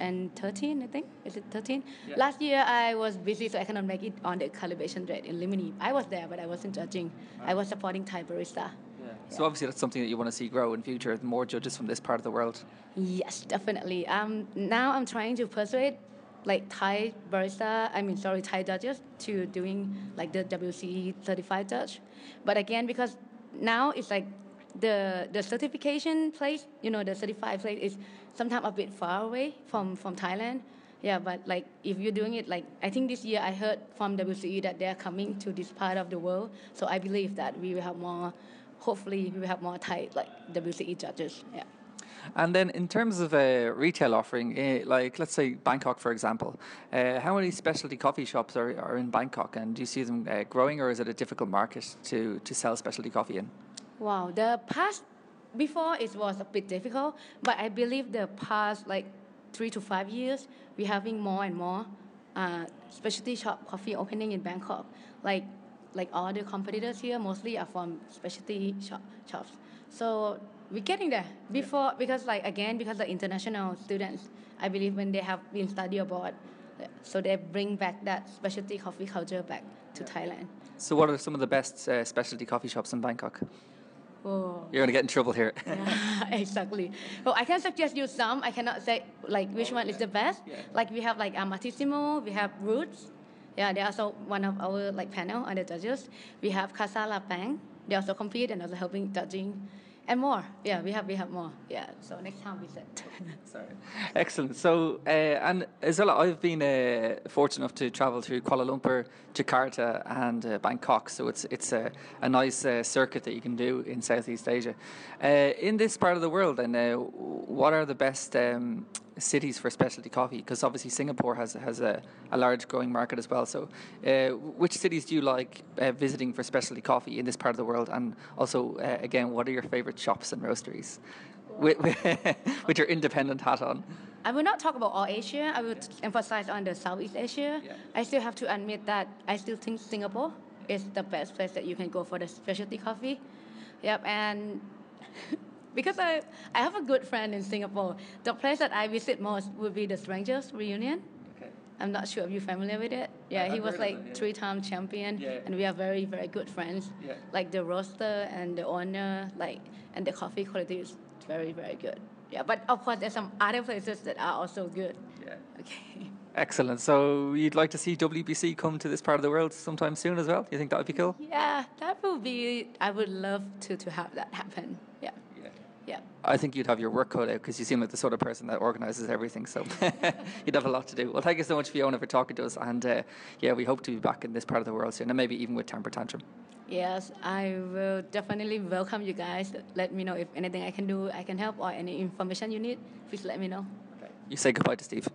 and 13, I think. Is it 13? Yeah. Last year I was busy, so I cannot make it on the calibration rate in Rimini. I was there, but I wasn't judging. I was supporting Thai barista. Yeah. So obviously that's something that you want to see grow in future, more judges from this part of the world. Yes, definitely. Um, now I'm trying to persuade like Thai barista, I mean sorry, Thai judges to doing like the WC certified judge. But again, because now it's like the the certification place, you know, the certified place is sometimes a bit far away from from Thailand. Yeah, but like if you're doing it, like I think this year I heard from WCE that they're coming to this part of the world. So I believe that we will have more. Hopefully, we will have more Thai like WCE judges. Yeah. And then in terms of a retail offering, uh, like let's say Bangkok, for example, uh, how many specialty coffee shops are, are in Bangkok, and do you see them uh, growing, or is it a difficult market to, to sell specialty coffee in? Wow, the past before it was a bit difficult, but I believe the past like three to five years, we're having more and more uh, specialty shop coffee opening in Bangkok. Like like all the competitors here mostly are from specialty shop, shops. So we're getting there before because like again because the international students, I believe when they have been study abroad, so they bring back that specialty coffee culture back to Thailand. So what are some of the best uh, specialty coffee shops in Bangkok? Oh. You're gonna get in trouble here. yeah, exactly. Well, I can suggest you some. I cannot say like which one is the best. Yeah. Like we have like Amatissimo, we have Roots. Yeah, they're also one of our like panel on the judges. We have Casa Lapin. They also compete and also helping judging and more. Yeah, we have we have more. Yeah, so next time we said. Sorry. Excellent. So, uh, and as I've been uh, fortunate enough to travel through Kuala Lumpur, Jakarta, and uh, Bangkok. So it's it's a, a nice uh, circuit that you can do in Southeast Asia. Uh, in this part of the world, and uh, what are the best um, cities for specialty coffee? Because obviously Singapore has has a, a large growing market as well. So, uh, which cities do you like uh, visiting for specialty coffee in this part of the world? And also, uh, again, what are your favorite shops and roasteries? With, with, your independent hat on. I will not talk about all Asia. I will emphasize on the Southeast Asia. Yeah. I still have to admit that I still think Singapore is the best place that you can go for the specialty coffee. Yep, and because I, I have a good friend in Singapore. The place that I visit most would be the Strangers Reunion. Okay. I'm not sure if you're familiar with it. Yeah, I, he was like yeah. three-time champion, yeah. and we are very, very good friends. Yeah. Like the roaster and the owner, like, and the coffee quality is very, very good. Yeah, but of course there's some other places that are also good. Yeah. Okay. Excellent. So you'd like to see WBC come to this part of the world sometime soon as well? Do you think that would be cool? Yeah, that would be. I would love to to have that happen. Yeah. Yeah. I think you'd have your work cut out because you seem like the sort of person that organises everything. So you'd have a lot to do. Well, thank you so much, Fiona, for talking to us. And uh, yeah, we hope to be back in this part of the world soon, and maybe even with Tamper Tantrum. Yes, I will definitely welcome you guys. Let me know if anything I can do, I can help, or any information you need. Please let me know. Okay. You say goodbye to Steve.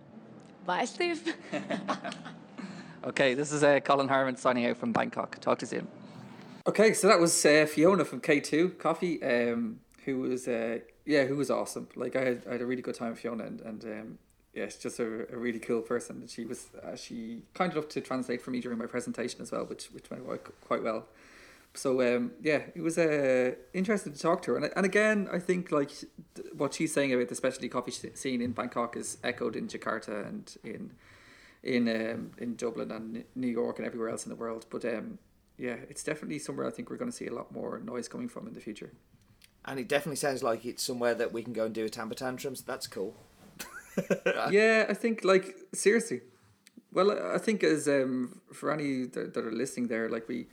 Bye, Steve. okay, this is uh, Colin Harmon signing out from Bangkok. Talk to you soon. Okay, so that was uh, Fiona from K2 Coffee. Um, who was uh, yeah, who was awesome. Like I had, I had a really good time with Fiona, and and um, yeah, she's just a, a really cool person. And she was uh, she kind enough to translate for me during my presentation as well, which which went quite well. So um, yeah, it was uh, interesting to talk to her, and and again, I think like what she's saying about the specialty coffee scene in Bangkok is echoed in Jakarta and in in um, in Dublin and New York and everywhere else in the world. But um, yeah, it's definitely somewhere I think we're going to see a lot more noise coming from in the future and it definitely sounds like it's somewhere that we can go and do a Tamper Tantrum. So that's cool. yeah, I think like seriously, Well, I think as um, for any that, that are listening there, like we,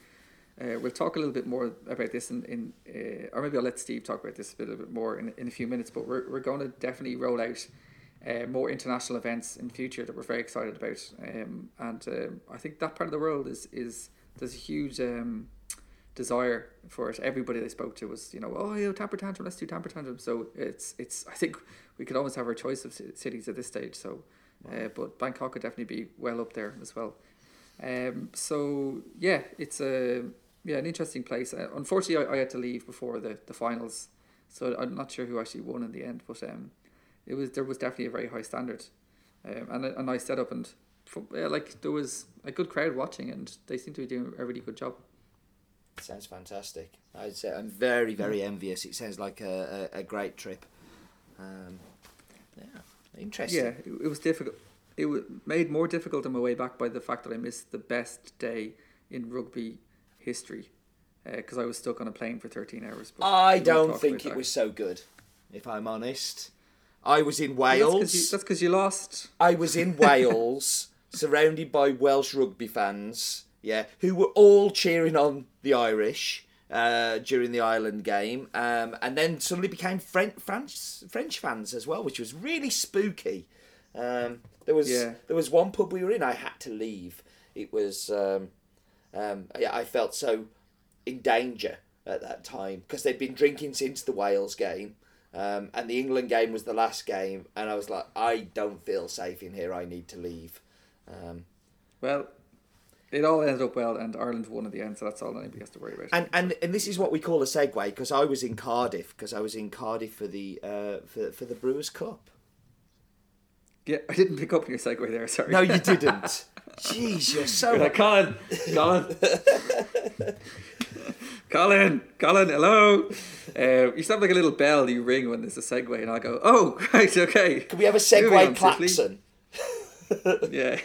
uh, we'll talk a little bit more about this in, in uh, or maybe I'll let Steve talk about this a little bit more in, in a few minutes. But we're, we're going to definitely roll out uh, more international events in future that we're very excited about. Um, and um, I think that part of the world is is there's a huge um, desire for it. Everybody they spoke to was you know oh yeah Tamper Tantrum let's do Tamper Tantrum. So it's it's I think we could almost have our choice of cities at this stage. So uh, but Bangkok could definitely be well up there as well. Um, so yeah, it's a yeah an interesting place. Uh, unfortunately, I, I, had to leave before the, the finals, so I'm not sure who actually won in the end. But um, it was there was definitely a very high standard, um, and a, a nice setup, and yeah, like there was a good crowd watching, and they seemed to be doing a really good job. Sounds fantastic. I'd say I'm very very envious. It sounds like a, a, a great trip. Um, yeah. Interesting. Yeah, it, it was difficult. It was made more difficult on my way back by the fact that I missed the best day in rugby history because uh, I was stuck on a plane for 13 hours. I don't think it that. was so good, if I'm honest. I was in Wales. that's because you, you, lost. I was in Wales, surrounded by Welsh rugby fans, yeah, who were all cheering on the Irish uh, during the Ireland game, um, and then suddenly became French, French French fans as well, which was really spooky. Um, there was yeah. there was one pub we were in. I had to leave. It was um, um yeah, I felt so in danger at that time because they'd been drinking since the Wales game. Um, and the England game was the last game, and I was like, I don't feel safe in here. I need to leave. Um, well, it all ended up well, and Ireland won at the end, so that's all anybody has to worry about. And and, and this is what we call a segue because I was in Cardiff because I was in Cardiff for the uh, for for the Brewers Cup. Yeah, I didn't pick up on your segue there. Sorry. No, you didn't. Jeez, you're so. You're like, Colin, Colin, Colin, Colin, hello. Uh, you sound like a little bell you ring when there's a segue, and I go, "Oh, right, okay." Can we have a segue klaxon? yeah.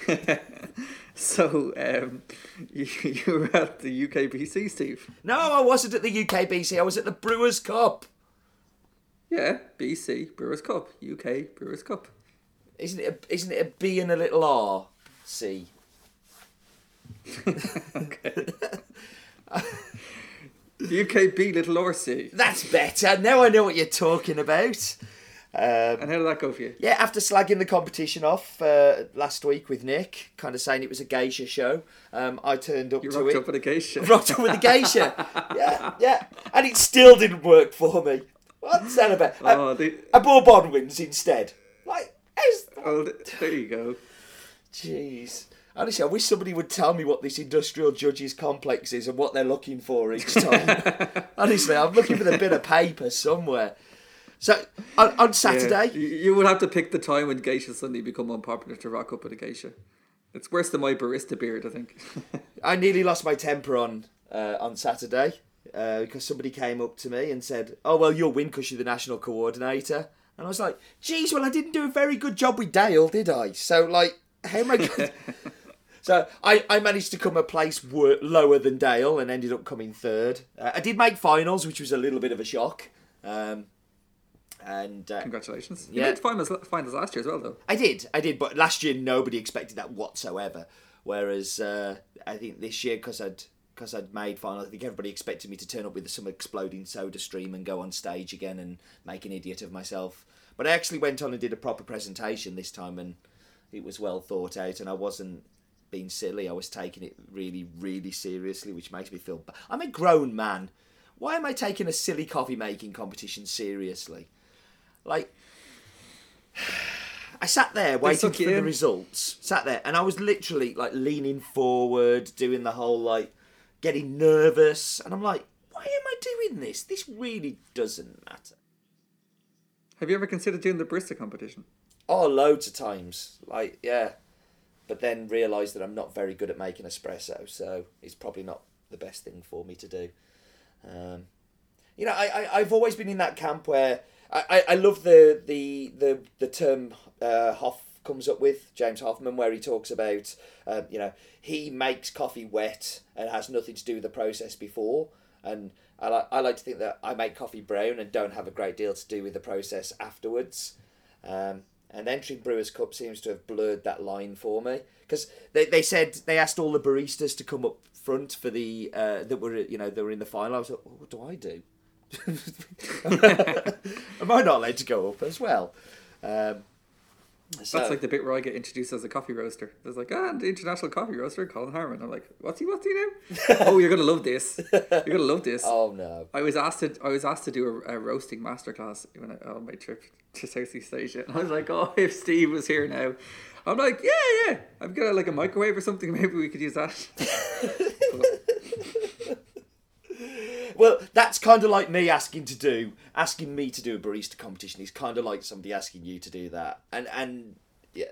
So um, you, you were at the UKBC, Steve? No, I wasn't at the UKBC. I was at the Brewers Cup. Yeah, BC Brewers Cup, UK Brewers Cup. Isn't it? A, isn't it a B and a little R? C. okay. UKB little R C. That's better. Now I know what you're talking about. Um, and how did that go for you? Yeah, after slagging the competition off uh, last week with Nick, kind of saying it was a geisha show, um, I turned up you to rocked it. up with a geisha. Rocked up with a geisha. yeah, yeah, and it still didn't work for me. What's that about? Oh, I, the... I bought Bonwins instead. Like, oh, there you go. Jeez. Honestly, I wish somebody would tell me what this industrial judges complex is and what they're looking for each time. Honestly, I'm looking for a bit of paper somewhere. So on, on Saturday, yeah, you would have to pick the time when geisha suddenly become unpopular to rock up with a geisha. It's worse than my barista beard, I think. I nearly lost my temper on uh, on Saturday uh, because somebody came up to me and said, "Oh well, you'll win because you're the national coordinator." And I was like, "Geez, well, I didn't do a very good job with Dale, did I?" So like, how am I going? So I, I managed to come a place wor- lower than Dale and ended up coming third. Uh, I did make finals, which was a little bit of a shock. Um, and uh, congratulations! You yeah. made finals, finals last year as well, though. I did, I did, but last year nobody expected that whatsoever. Whereas uh, I think this year, because I'd because I'd made finals, I think everybody expected me to turn up with some exploding soda stream and go on stage again and make an idiot of myself. But I actually went on and did a proper presentation this time, and it was well thought out, and I wasn't being silly. I was taking it really, really seriously, which makes me feel. I'm a grown man. Why am I taking a silly coffee making competition seriously? Like, I sat there waiting for the results. Sat there, and I was literally like leaning forward, doing the whole like getting nervous, and I'm like, why am I doing this? This really doesn't matter. Have you ever considered doing the barista competition? Oh, loads of times. Like, yeah. But then realised that I'm not very good at making espresso, so it's probably not the best thing for me to do. Um, you know, I, I, I've always been in that camp where I, I love the the the the term uh, Hoff comes up with James Hoffmann, where he talks about um, you know he makes coffee wet and has nothing to do with the process before and I like I like to think that I make coffee brown and don't have a great deal to do with the process afterwards. Um, And entering Brewers Cup seems to have blurred that line for me because they, they said they asked all the baristas to come up front for the uh, that were you know they were in the final. I was like, what do I do? Am I not allowed to go up as well? Um, so, That's like the bit where I get introduced as a coffee roaster. There's like, ah, the international coffee roaster, Colin Harmon. I'm like, what's he? What's he now? oh, you're gonna love this. You're gonna love this. Oh no! I was asked to. I was asked to do a, a roasting masterclass when I, on my trip to Southeast Asia, and I was like, oh, if Steve was here now, I'm like, yeah, yeah. I've got a, like a microwave or something. Maybe we could use that. Well, that's kind of like me asking to do asking me to do a barista competition. It's kind of like somebody asking you to do that, and and yeah.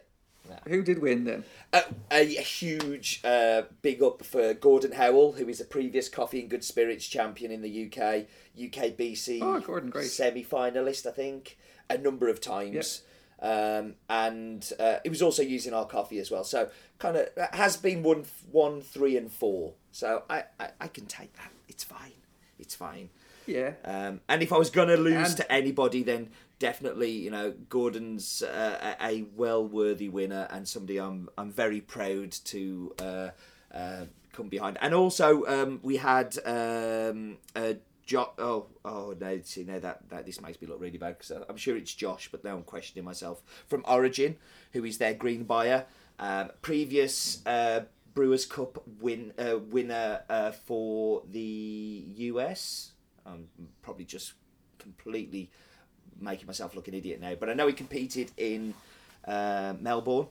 Who did win then? Uh, a, a, huge uh, big up for Gordon Howell, who is a previous Coffee and Good Spirits champion in the UK, UKBC oh, Gordon, great. semi-finalist, I think, a number of times. Yep. Um, and uh, he was also using our coffee as well. So kind of has been one, one, three, and four. So I, I, I can take that. It's fine it's fine. Yeah. Um, and if I was going to lose and... to anybody, then definitely, you know, Gordon's uh, a well worthy winner and somebody I'm I'm very proud to uh, uh, come behind. And also, um, we had um, Jo- oh, oh no! See, no, that, that this makes me look really bad because I'm sure it's Josh, but now I'm questioning myself. From Origin, who is their green buyer, um, previous uh, Brewers Cup win uh, winner uh, for the US. I'm probably just completely making myself look an idiot now, but I know he competed in uh, Melbourne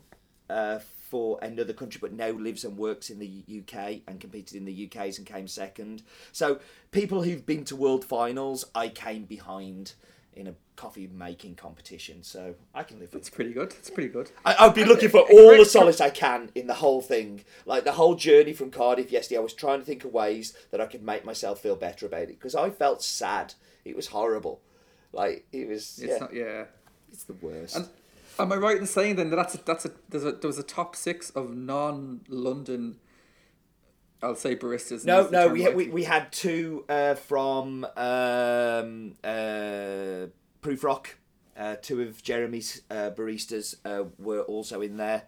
uh, for another country, but now lives and works in the UK and competed in the UK's and came second. So people who've been to World Finals, I came behind in a coffee making competition. So I can live with. It's pretty good. It's pretty good. I, would be looking for all the solace I can in the whole thing. Like the whole journey from Cardiff yesterday, I was trying to think of ways that I could make myself feel better about it because I felt sad. It was horrible. Like it was. It's yeah. not. Yeah. It's the worst. And am I right in saying then that that's a, that's a there's a there was a top six of non London. I'll say baristas. No, no, we had, we, we had two uh, from um, uh, Prufrock. Uh, two of Jeremy's uh, baristas uh, were also in there,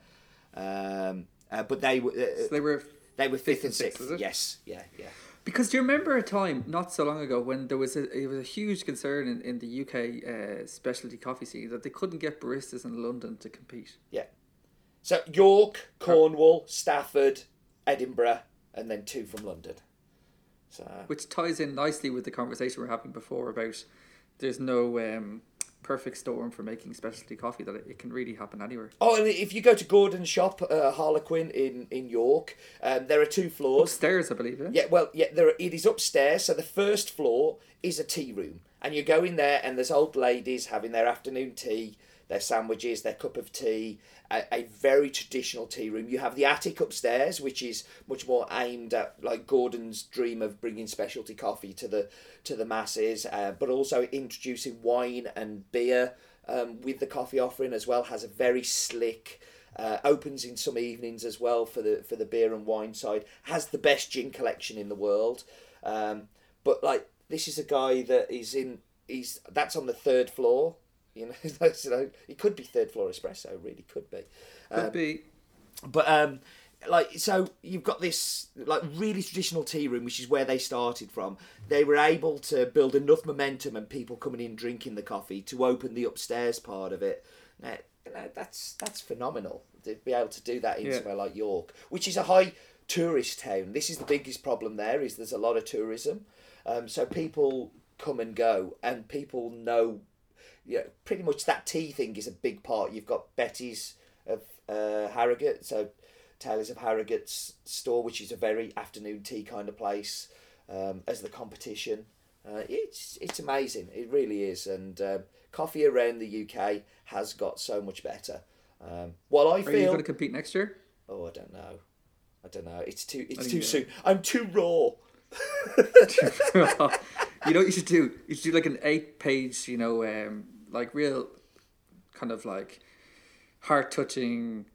um, uh, but they were uh, so they were they were fifth, fifth and sixth. sixth yes, yeah, yeah. Because do you remember a time not so long ago when there was a it was a huge concern in, in the UK uh, specialty coffee scene that they couldn't get baristas in London to compete. Yeah. So York, Cornwall, Stafford, Edinburgh, and then two from London. So which ties in nicely with the conversation we are having before about there's no um, perfect storm for making specialty coffee that it, it, can really happen anywhere. Oh, and if you go to Gordon's shop, uh, Harlequin in in York, um, there are two floors. Upstairs, I believe. Yeah. Yeah. Well, yeah. There are, it is upstairs. So the first floor is a tea room, and you go in there, and there's old ladies having their afternoon tea their sandwiches, their cup of tea, a, a, very traditional tea room. You have the attic upstairs, which is much more aimed at like Gordon's dream of bringing specialty coffee to the to the masses, uh, but also introducing wine and beer um, with the coffee offering as well. Has a very slick. Uh, opens in some evenings as well for the for the beer and wine side. Has the best gin collection in the world. Um, but like this is a guy that is in. He's that's on the third floor you know, it could be third floor espresso. Really could be. Could um, be. But um, like so, you've got this like really traditional tea room, which is where they started from. They were able to build enough momentum and people coming in drinking the coffee to open the upstairs part of it. Now, that's that's phenomenal to be able to do that in yeah. somewhere like York, which is a high tourist town. This is the biggest problem there is there's a lot of tourism, um, so people come and go, and people know yeah, pretty much that tea thing is a big part. You've got Betty's of uh, Harrogate, so Taylor's of Harrogate's store, which is a very afternoon tea kind of place, um, as the competition. Uh, it's it's amazing. It really is, and um, coffee around the UK has got so much better. Um, while I Are feel, you going to compete next year? Oh, I don't know. I don't know. It's too it's too soon. I'm too raw. you know what you should do? You should do like an eight page, you know, um, like real kind of like heart touching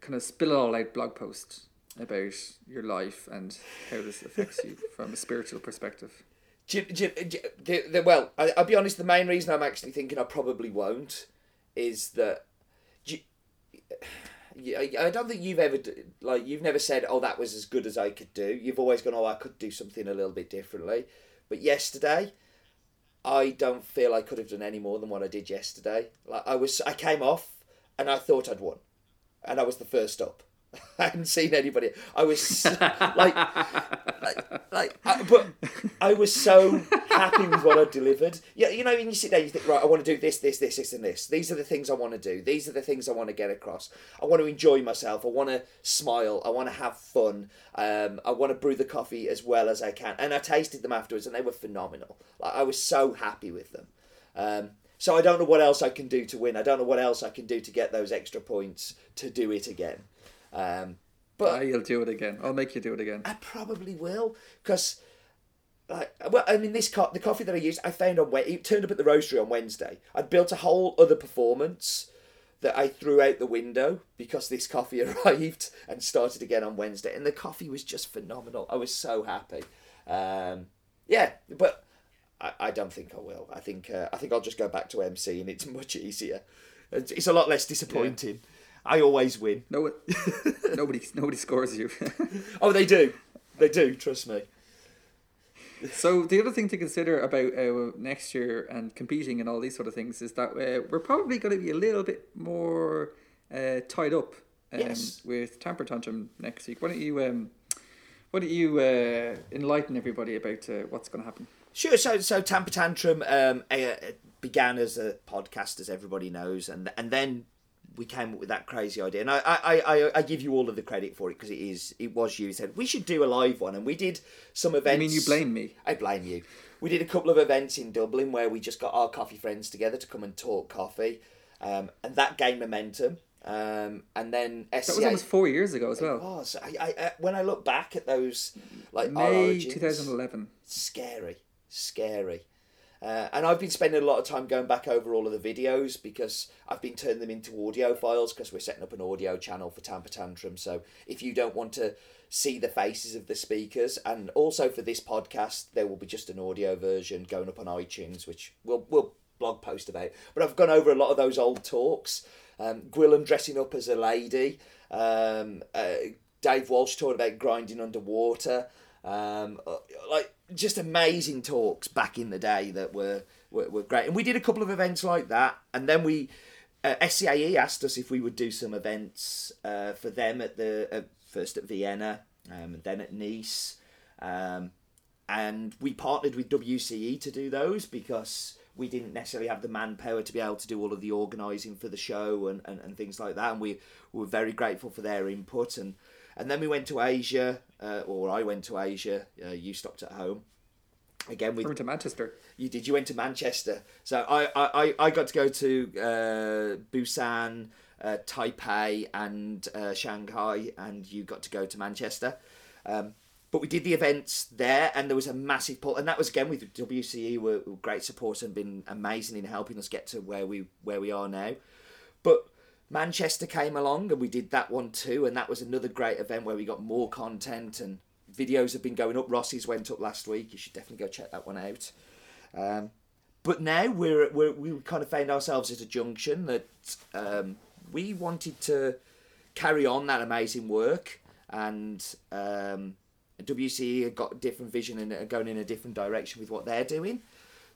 kind of spill it all out blog post about your life and how this affects you from a spiritual perspective. Do, do, do, the, well, I, will be honest. The main reason I'm actually thinking I probably won't is that I don't think you've ever like you've never said, "Oh, that was as good as I could do." You've always gone, "Oh, I could do something a little bit differently." But yesterday, I don't feel I could have done any more than what I did yesterday. Like I was, I came off and I thought I'd won, and I was the first up. I hadn't seen anybody. I was like, like, like I, but I was so happy with what I delivered. Yeah, you know, when you sit there, you think, right, I want to do this, this, this, this, and this. These are the things I want to do. These are the things I want to get across. I want to enjoy myself. I want to smile. I want to have fun. Um, I want to brew the coffee as well as I can. And I tasted them afterwards, and they were phenomenal. Like I was so happy with them. Um, so I don't know what else I can do to win. I don't know what else I can do to get those extra points to do it again. Um, but ah, you'll do it again. I'll make you do it again. I probably will because. Like, well, I mean, this co- the coffee that I used, I found on it turned up at the roastery on Wednesday. I'd built a whole other performance that I threw out the window because this coffee arrived and started again on Wednesday, and the coffee was just phenomenal. I was so happy. Um, yeah, but I, I don't think I will. I think uh, I think I'll just go back to MC, and it's much easier. It's, it's a lot less disappointing. Yeah. I always win. No, nobody, nobody scores you. oh, they do. They do. Trust me. So the other thing to consider about uh, next year and competing and all these sort of things is that uh, we're probably going to be a little bit more uh, tied up um, yes. with Tamper Tantrum next week. Why don't you um, why don't you uh, enlighten everybody about uh, what's going to happen? Sure. So so Tamper Tantrum um, uh, began as a podcast, as everybody knows, and and then we came up with that crazy idea, and I I, I, I give you all of the credit for it because it is it was you said we should do a live one, and we did some events. I mean, you blame me. I blame you. We did a couple of events in Dublin where we just got our coffee friends together to come and talk coffee, um, and that gained momentum. Um, and then SCA, that was almost four years ago as well. It was. I, I, I when I look back at those, like May two thousand eleven. Scary, scary. Uh, and I've been spending a lot of time going back over all of the videos because I've been turning them into audio files because we're setting up an audio channel for Tamper Tantrum. So if you don't want to see the faces of the speakers, and also for this podcast, there will be just an audio version going up on iTunes, which we'll, we'll blog post about. But I've gone over a lot of those old talks. Um, dressing up as a lady. Um, uh, Dave Walsh talking about grinding underwater. Um, uh, like just amazing talks back in the day that were, were, were great. And we did a couple of events like that, and then we uh, SCAE asked us if we would do some events uh, for them at the uh, first at Vienna, um, and then at Nice, um, and we partnered with WCE to do those because we didn't necessarily have the manpower to be able to do all of the organising for the show and, and, and things like that, and we were very grateful for their input. And and then we went to Asia, uh, or I went to Asia. Uh, you stopped at home. Again, we went to Manchester. You did. You went to Manchester. So I I, I got to go to uh, Busan, uh, Taipei, and uh, Shanghai, and you got to go to Manchester. Um, but we did the events there, and there was a massive pull, and that was again with WCE were, were great support and been amazing in helping us get to where we where we are now. But Manchester came along and we did that one too, and that was another great event where we got more content and videos have been going up. Rossi's went up last week. You should definitely go check that one out. Um, but now we're, we're we kind of found ourselves at a junction that um, we wanted to carry on that amazing work, and um, WCE have got a different vision and are going in a different direction with what they're doing.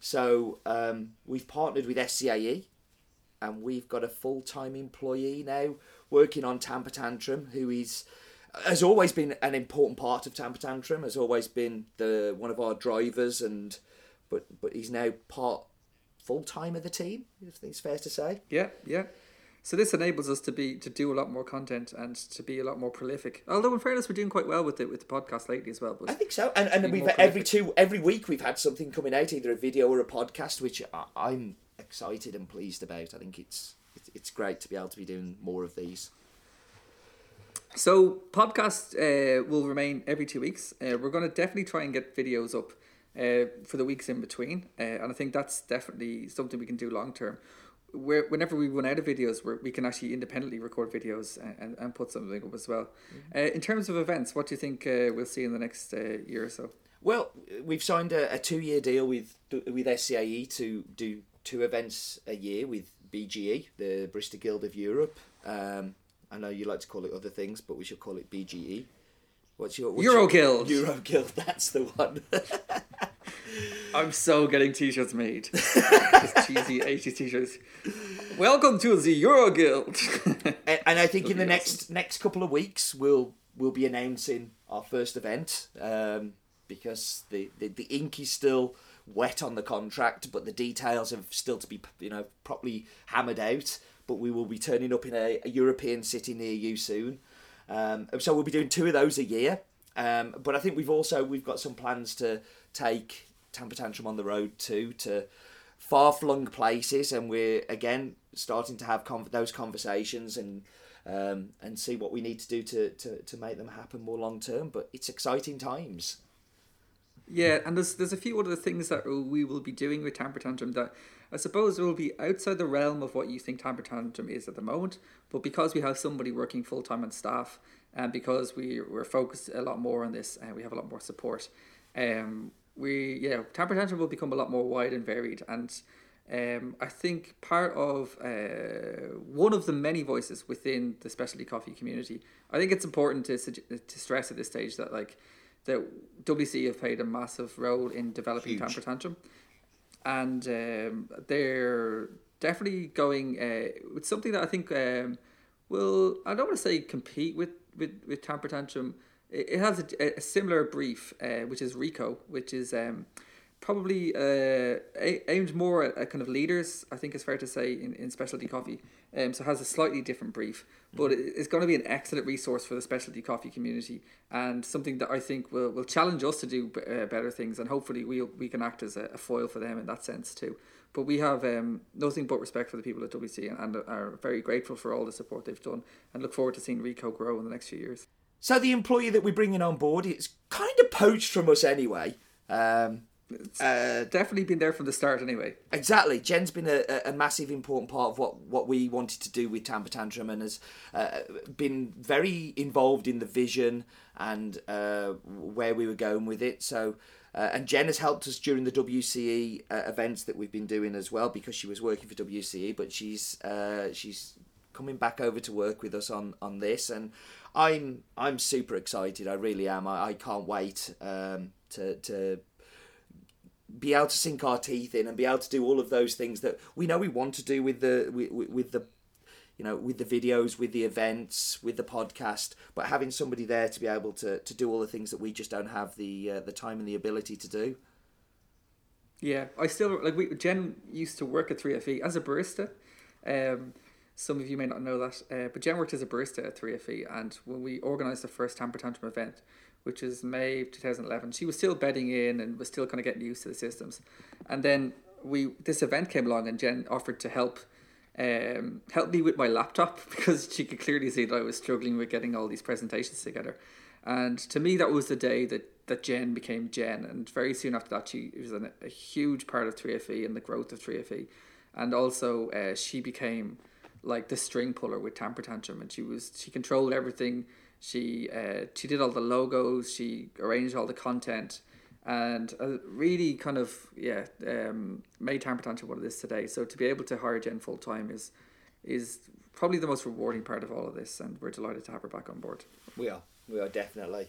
So um, we've partnered with SCAE and we've got a full time employee now working on Tamper Tantrum, who is has always been an important part of Tamper Tantrum, has always been the one of our drivers, and but but he's now part full time of the team. If it's fair to say. Yeah, yeah. So this enables us to be to do a lot more content and to be a lot more prolific. Although in fairness, we're doing quite well with it with the podcast lately as well. But I think so, and and we've every two every week we've had something coming out, either a video or a podcast, which I, am excited and pleased about. I think it's it's great to be able to be doing more of these. So podcast uh, will remain every two weeks. Uh, we're going to definitely try and get videos up uh, for the weeks in between, uh, and I think that's definitely something we can do long term. Where whenever we run out of videos, we we can actually independently record videos and, and, and put something up as well. Mm-hmm. Uh, in terms of events, what do you think uh, we'll see in the next year or so? Well, we've signed a, a two year deal with with SCAE to do two events a year with BGE, the Barista Guild of Europe. Um, I know you like to call it other things, but we should call it BGE. What's your what's Euro your, Guild? Euro Guild. That's the one. I'm so getting t-shirts made. Just cheesy 80s t-shirts. Welcome to the Euro Guild. and, and I think in the next next couple of weeks we'll we'll be announcing our first event um, because the, the the ink is still wet on the contract, but the details have still to be you know properly hammered out. But we will be turning up in a, a European city near you soon. Um, so we'll be doing two of those a year. Um, but I think we've also we've got some plans to take Tamper Tantrum on the road too to far flung places, and we're again starting to have con- those conversations and um, and see what we need to do to, to, to make them happen more long term. But it's exciting times. Yeah, and there's there's a few other things that we will be doing with Tamper Tantrum that I suppose will be outside the realm of what you think Tamper Tantrum is at the moment. But because we have somebody working full time on staff, and because we we're focused a lot more on this, and we have a lot more support, um, we yeah Tamper Tantrum will become a lot more wide and varied and. Um, I think part of uh, one of the many voices within the specialty coffee community. I think it's important to to stress at this stage that like that WC have played a massive role in developing Huge. Tamper Tantrum, and um, they're definitely going uh, with something that I think um, will I don't want to say compete with with with Tamper Tantrum. It, it has a, a similar brief, uh, which is Rico, which is um, probably uh, a- aimed more at, at kind of leaders. I think it's fair to say in, in specialty coffee. Um, so it has a slightly different brief, but it's going to be an excellent resource for the specialty coffee community and something that I think will, will challenge us to do b- uh, better things and hopefully we we can act as a, a foil for them in that sense too. But we have um, nothing but respect for the people at WC and, and are very grateful for all the support they've done and look forward to seeing Rico grow in the next few years. So the employee that we're bringing on board, it's kind of poached from us anyway. Um, Uh, definitely been there from the start anyway. Exactly. Jen's been a, a massive important part of what, what we wanted to do with Tamper Tantrum and has uh, been very involved in the vision and uh, where we were going with it. So, uh, and Jen has helped us during the WCE uh, events that we've been doing as well because she was working for WCE, but she's uh, she's coming back over to work with us on, on this, and I'm I'm super excited. I really am. I, I can't wait um, to to be able to sink our teeth in and be able to do all of those things that we know we want to do with the with, with the you know with the videos with the events with the podcast but having somebody there to be able to, to do all the things that we just don't have the uh, the time and the ability to do Yeah, I still like we. Jen used to work at Three FE as a barista. Um, some of you may not know that, uh, but Jen worked as a barista at Three FE, and when we organised the first Tamper Tantrum event, which is May two thousand eleven, she was still bedding in and was still kind of getting used to the systems, and then we this event came along, and Jen offered to help. Um, help me with my laptop because she could clearly see that I was struggling with getting all these presentations together, and to me that was the day that that Jen became Jen, and very soon after that, she was an, a huge part of 3FE and the growth of 3FE, and also uh, she became like the string puller with Tamper Tantrum, and she was she controlled everything. She uh, she did all the logos, she arranged all the content, and uh, really kind of yeah um, made Tamper Tantrum what it is today. So to be able to hire Jen full time is is probably the most rewarding part of all of this, and we're delighted to have her back on board. we are we are definitely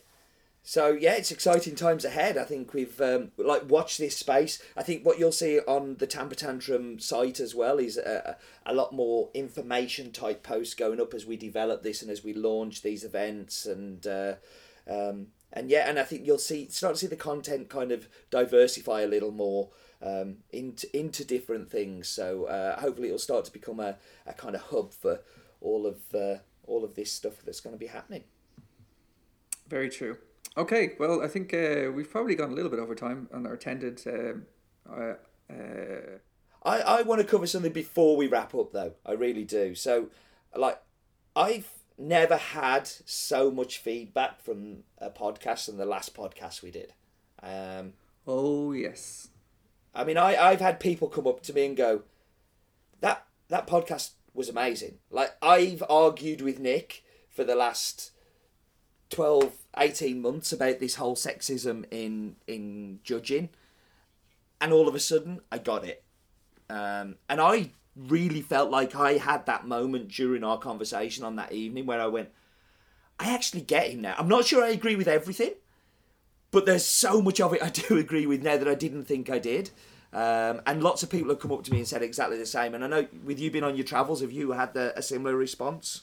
so yeah it's exciting times ahead. I think we've um, like watched this space. I think what you'll see on the Tamper Tantrum site as well is a, a lot more information type posts going up as we develop this and as we launch these events and uh, um, and yeah and i think you'll see start to see the content kind of diversify a little more um, into into different things. So uh, hopefully it'll start to become a, a kind of hub for all of uh, all of this stuff that's going to be happening. Very true. Okay, well, I think uh, we've probably gone a little bit over time on our attended. Um, uh, uh, I, I want to cover something before we wrap up, though. I really do. So, like, I've never had so much feedback from a podcast than the last podcast we did. Um, oh yes, I mean, I, I've had people come up to me and go, that that podcast was amazing. Like, I've argued with Nick for the last 12, 18 months about this whole sexism in, in judging. And all of a sudden, I got it. Um, and I really felt like I had that moment during our conversation on that evening where I went, I actually get him now. I'm not sure I agree with everything, but there's so much of it I do agree with now that I didn't think I did. Um, and lots of people have come up to me and said exactly the same. And I know with you being on your travels, have you had the, a similar response?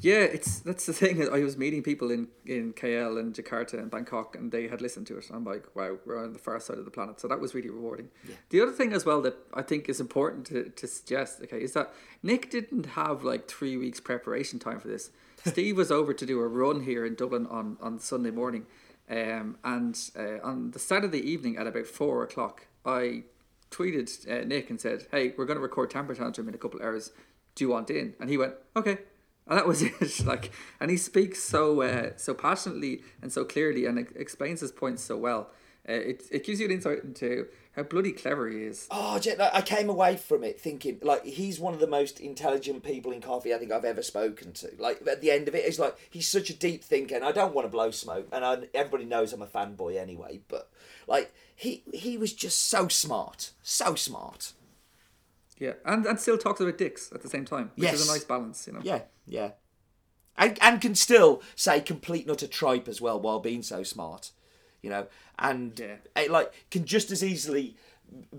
Yeah, it's that's the thing. I was meeting people in, in KL and Jakarta and Bangkok, and they had listened to it. I'm like, wow, we're on the far side of the planet. So that was really rewarding. Yeah. The other thing as well that I think is important to, to suggest, okay, is that Nick didn't have like three weeks preparation time for this. Steve was over to do a run here in Dublin on, on Sunday morning. Um, and uh, on the Saturday evening at about four o'clock, I tweeted uh, Nick and said, "Hey, we're going to record Tamper Tantrum in a couple of hours. Do you want in?" And he went, "Okay." And that was it. like, and he speaks so uh, so passionately and so clearly, and explains his points so well. Uh, it it gives you an insight into how bloody clever he is. Oh, I came away from it thinking like he's one of the most intelligent people in coffee I think I've ever spoken to. Like at the end of it, it's like he's such a deep thinker, and I don't want to blow smoke, and I, everybody knows I'm a fanboy anyway. But like he he was just so smart, so smart. Yeah, and and still talks about dicks at the same time, which yes. is a nice balance, you know. Yeah, yeah, and and can still say complete nutter tripe as well while being so smart you know, and yeah. it, like can just as easily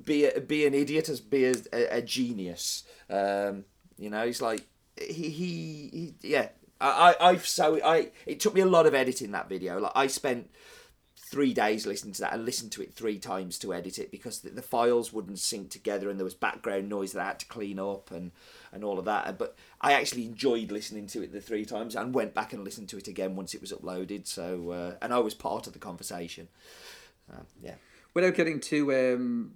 be a, be an idiot as be a, a, a genius. Um, you know, he's like he, he, he yeah. I, I I've so I it took me a lot of editing that video. Like I spent three days listening to that and listened to it three times to edit it because the, the, files wouldn't sync together and there was background noise that I had to clean up and, and all of that. But I actually enjoyed listening to it the three times and went back and listened to it again once it was uploaded. So uh, and I was part of the conversation. Yeah. Without getting too, um,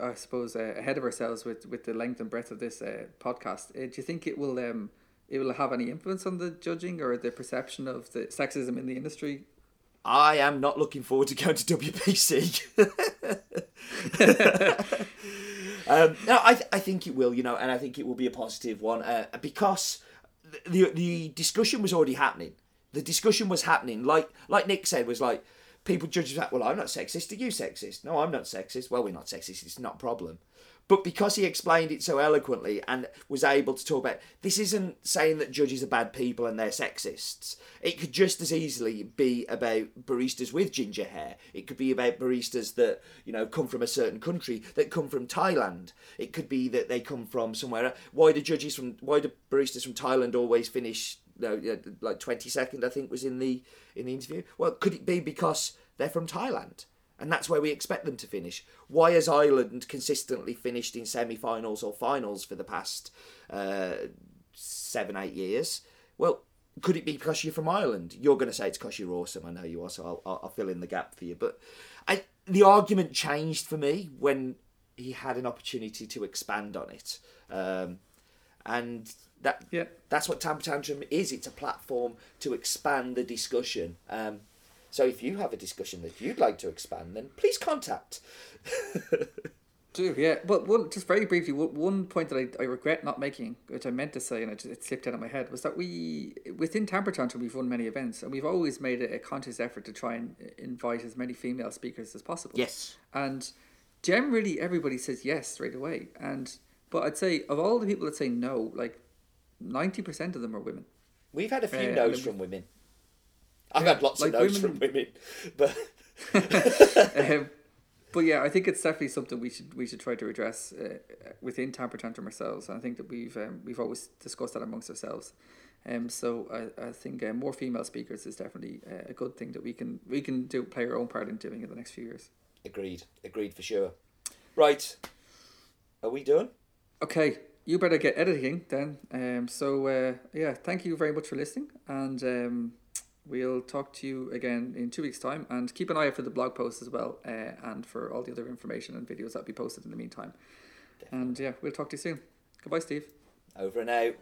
I suppose, uh, ahead of ourselves with, with the length and breadth of this uh, podcast, uh, do you think it will um, it will have any influence on the judging or the perception of the sexism in the industry I am not looking forward to going to WPC. um, no, I, th- I think it will, you know, and I think it will be a positive one uh, because the the discussion was already happening. The discussion was happening, like like Nick said, was like people judge that. Well, I'm not sexist. Are you sexist? No, I'm not sexist. Well, we're not sexist. It's not a problem. But because he explained it so eloquently and was able to talk about this isn't saying that judges are bad people and they're sexists. It could just as easily be about baristas with ginger hair. It could be about baristas that, you know, come from a certain country, that come from Thailand. It could be that they come from somewhere. Why do judges from why do baristas from Thailand always finish no, like twenty second I think was in the in the interview. Well, could it be because they're from Thailand? And that's where we expect them to finish. Why has Ireland consistently finished in semi-finals or finals for the past uh, seven, eight years? Well, could it be because you're from Ireland? You're going to say it's because you're awesome. I know you are, so I'll, I'll fill in the gap for you. But I, the argument changed for me when he had an opportunity to expand on it, um, and that yeah. that's what Tamper Tantrum is. It's a platform to expand the discussion. Um, so if you have a discussion that you'd like to expand, then please contact. Do yeah, but one just very briefly, one point that I, I regret not making, which I meant to say and it, it slipped out of my head, was that we within Tamper Tantrum we've run many events and we've always made a, a conscious effort to try and invite as many female speakers as possible. Yes, and generally everybody says yes straight away, and but I'd say of all the people that say no, like ninety percent of them are women. We've had a few uh, no's from women. I've had lots like of no's women... from women, but. um, but yeah, I think it's definitely something we should we should try to address uh, within Tamper Tantrum ourselves. And I think that we've um, we've always discussed that amongst ourselves. Um, so I, I think uh, more female speakers is definitely uh, a good thing that we can we can do play our own part in doing in the next few years. Agreed, agreed for sure. Right, are we done? Okay, you better get editing then. Um, so uh, yeah, thank you very much for listening, and um, we'll talk to you again in two weeks' time, and keep an eye out for the blog post as well, uh, and for all the other information and videos that be posted in the meantime. Definitely. And yeah, we'll talk to you soon. Goodbye, Steve. Over and out.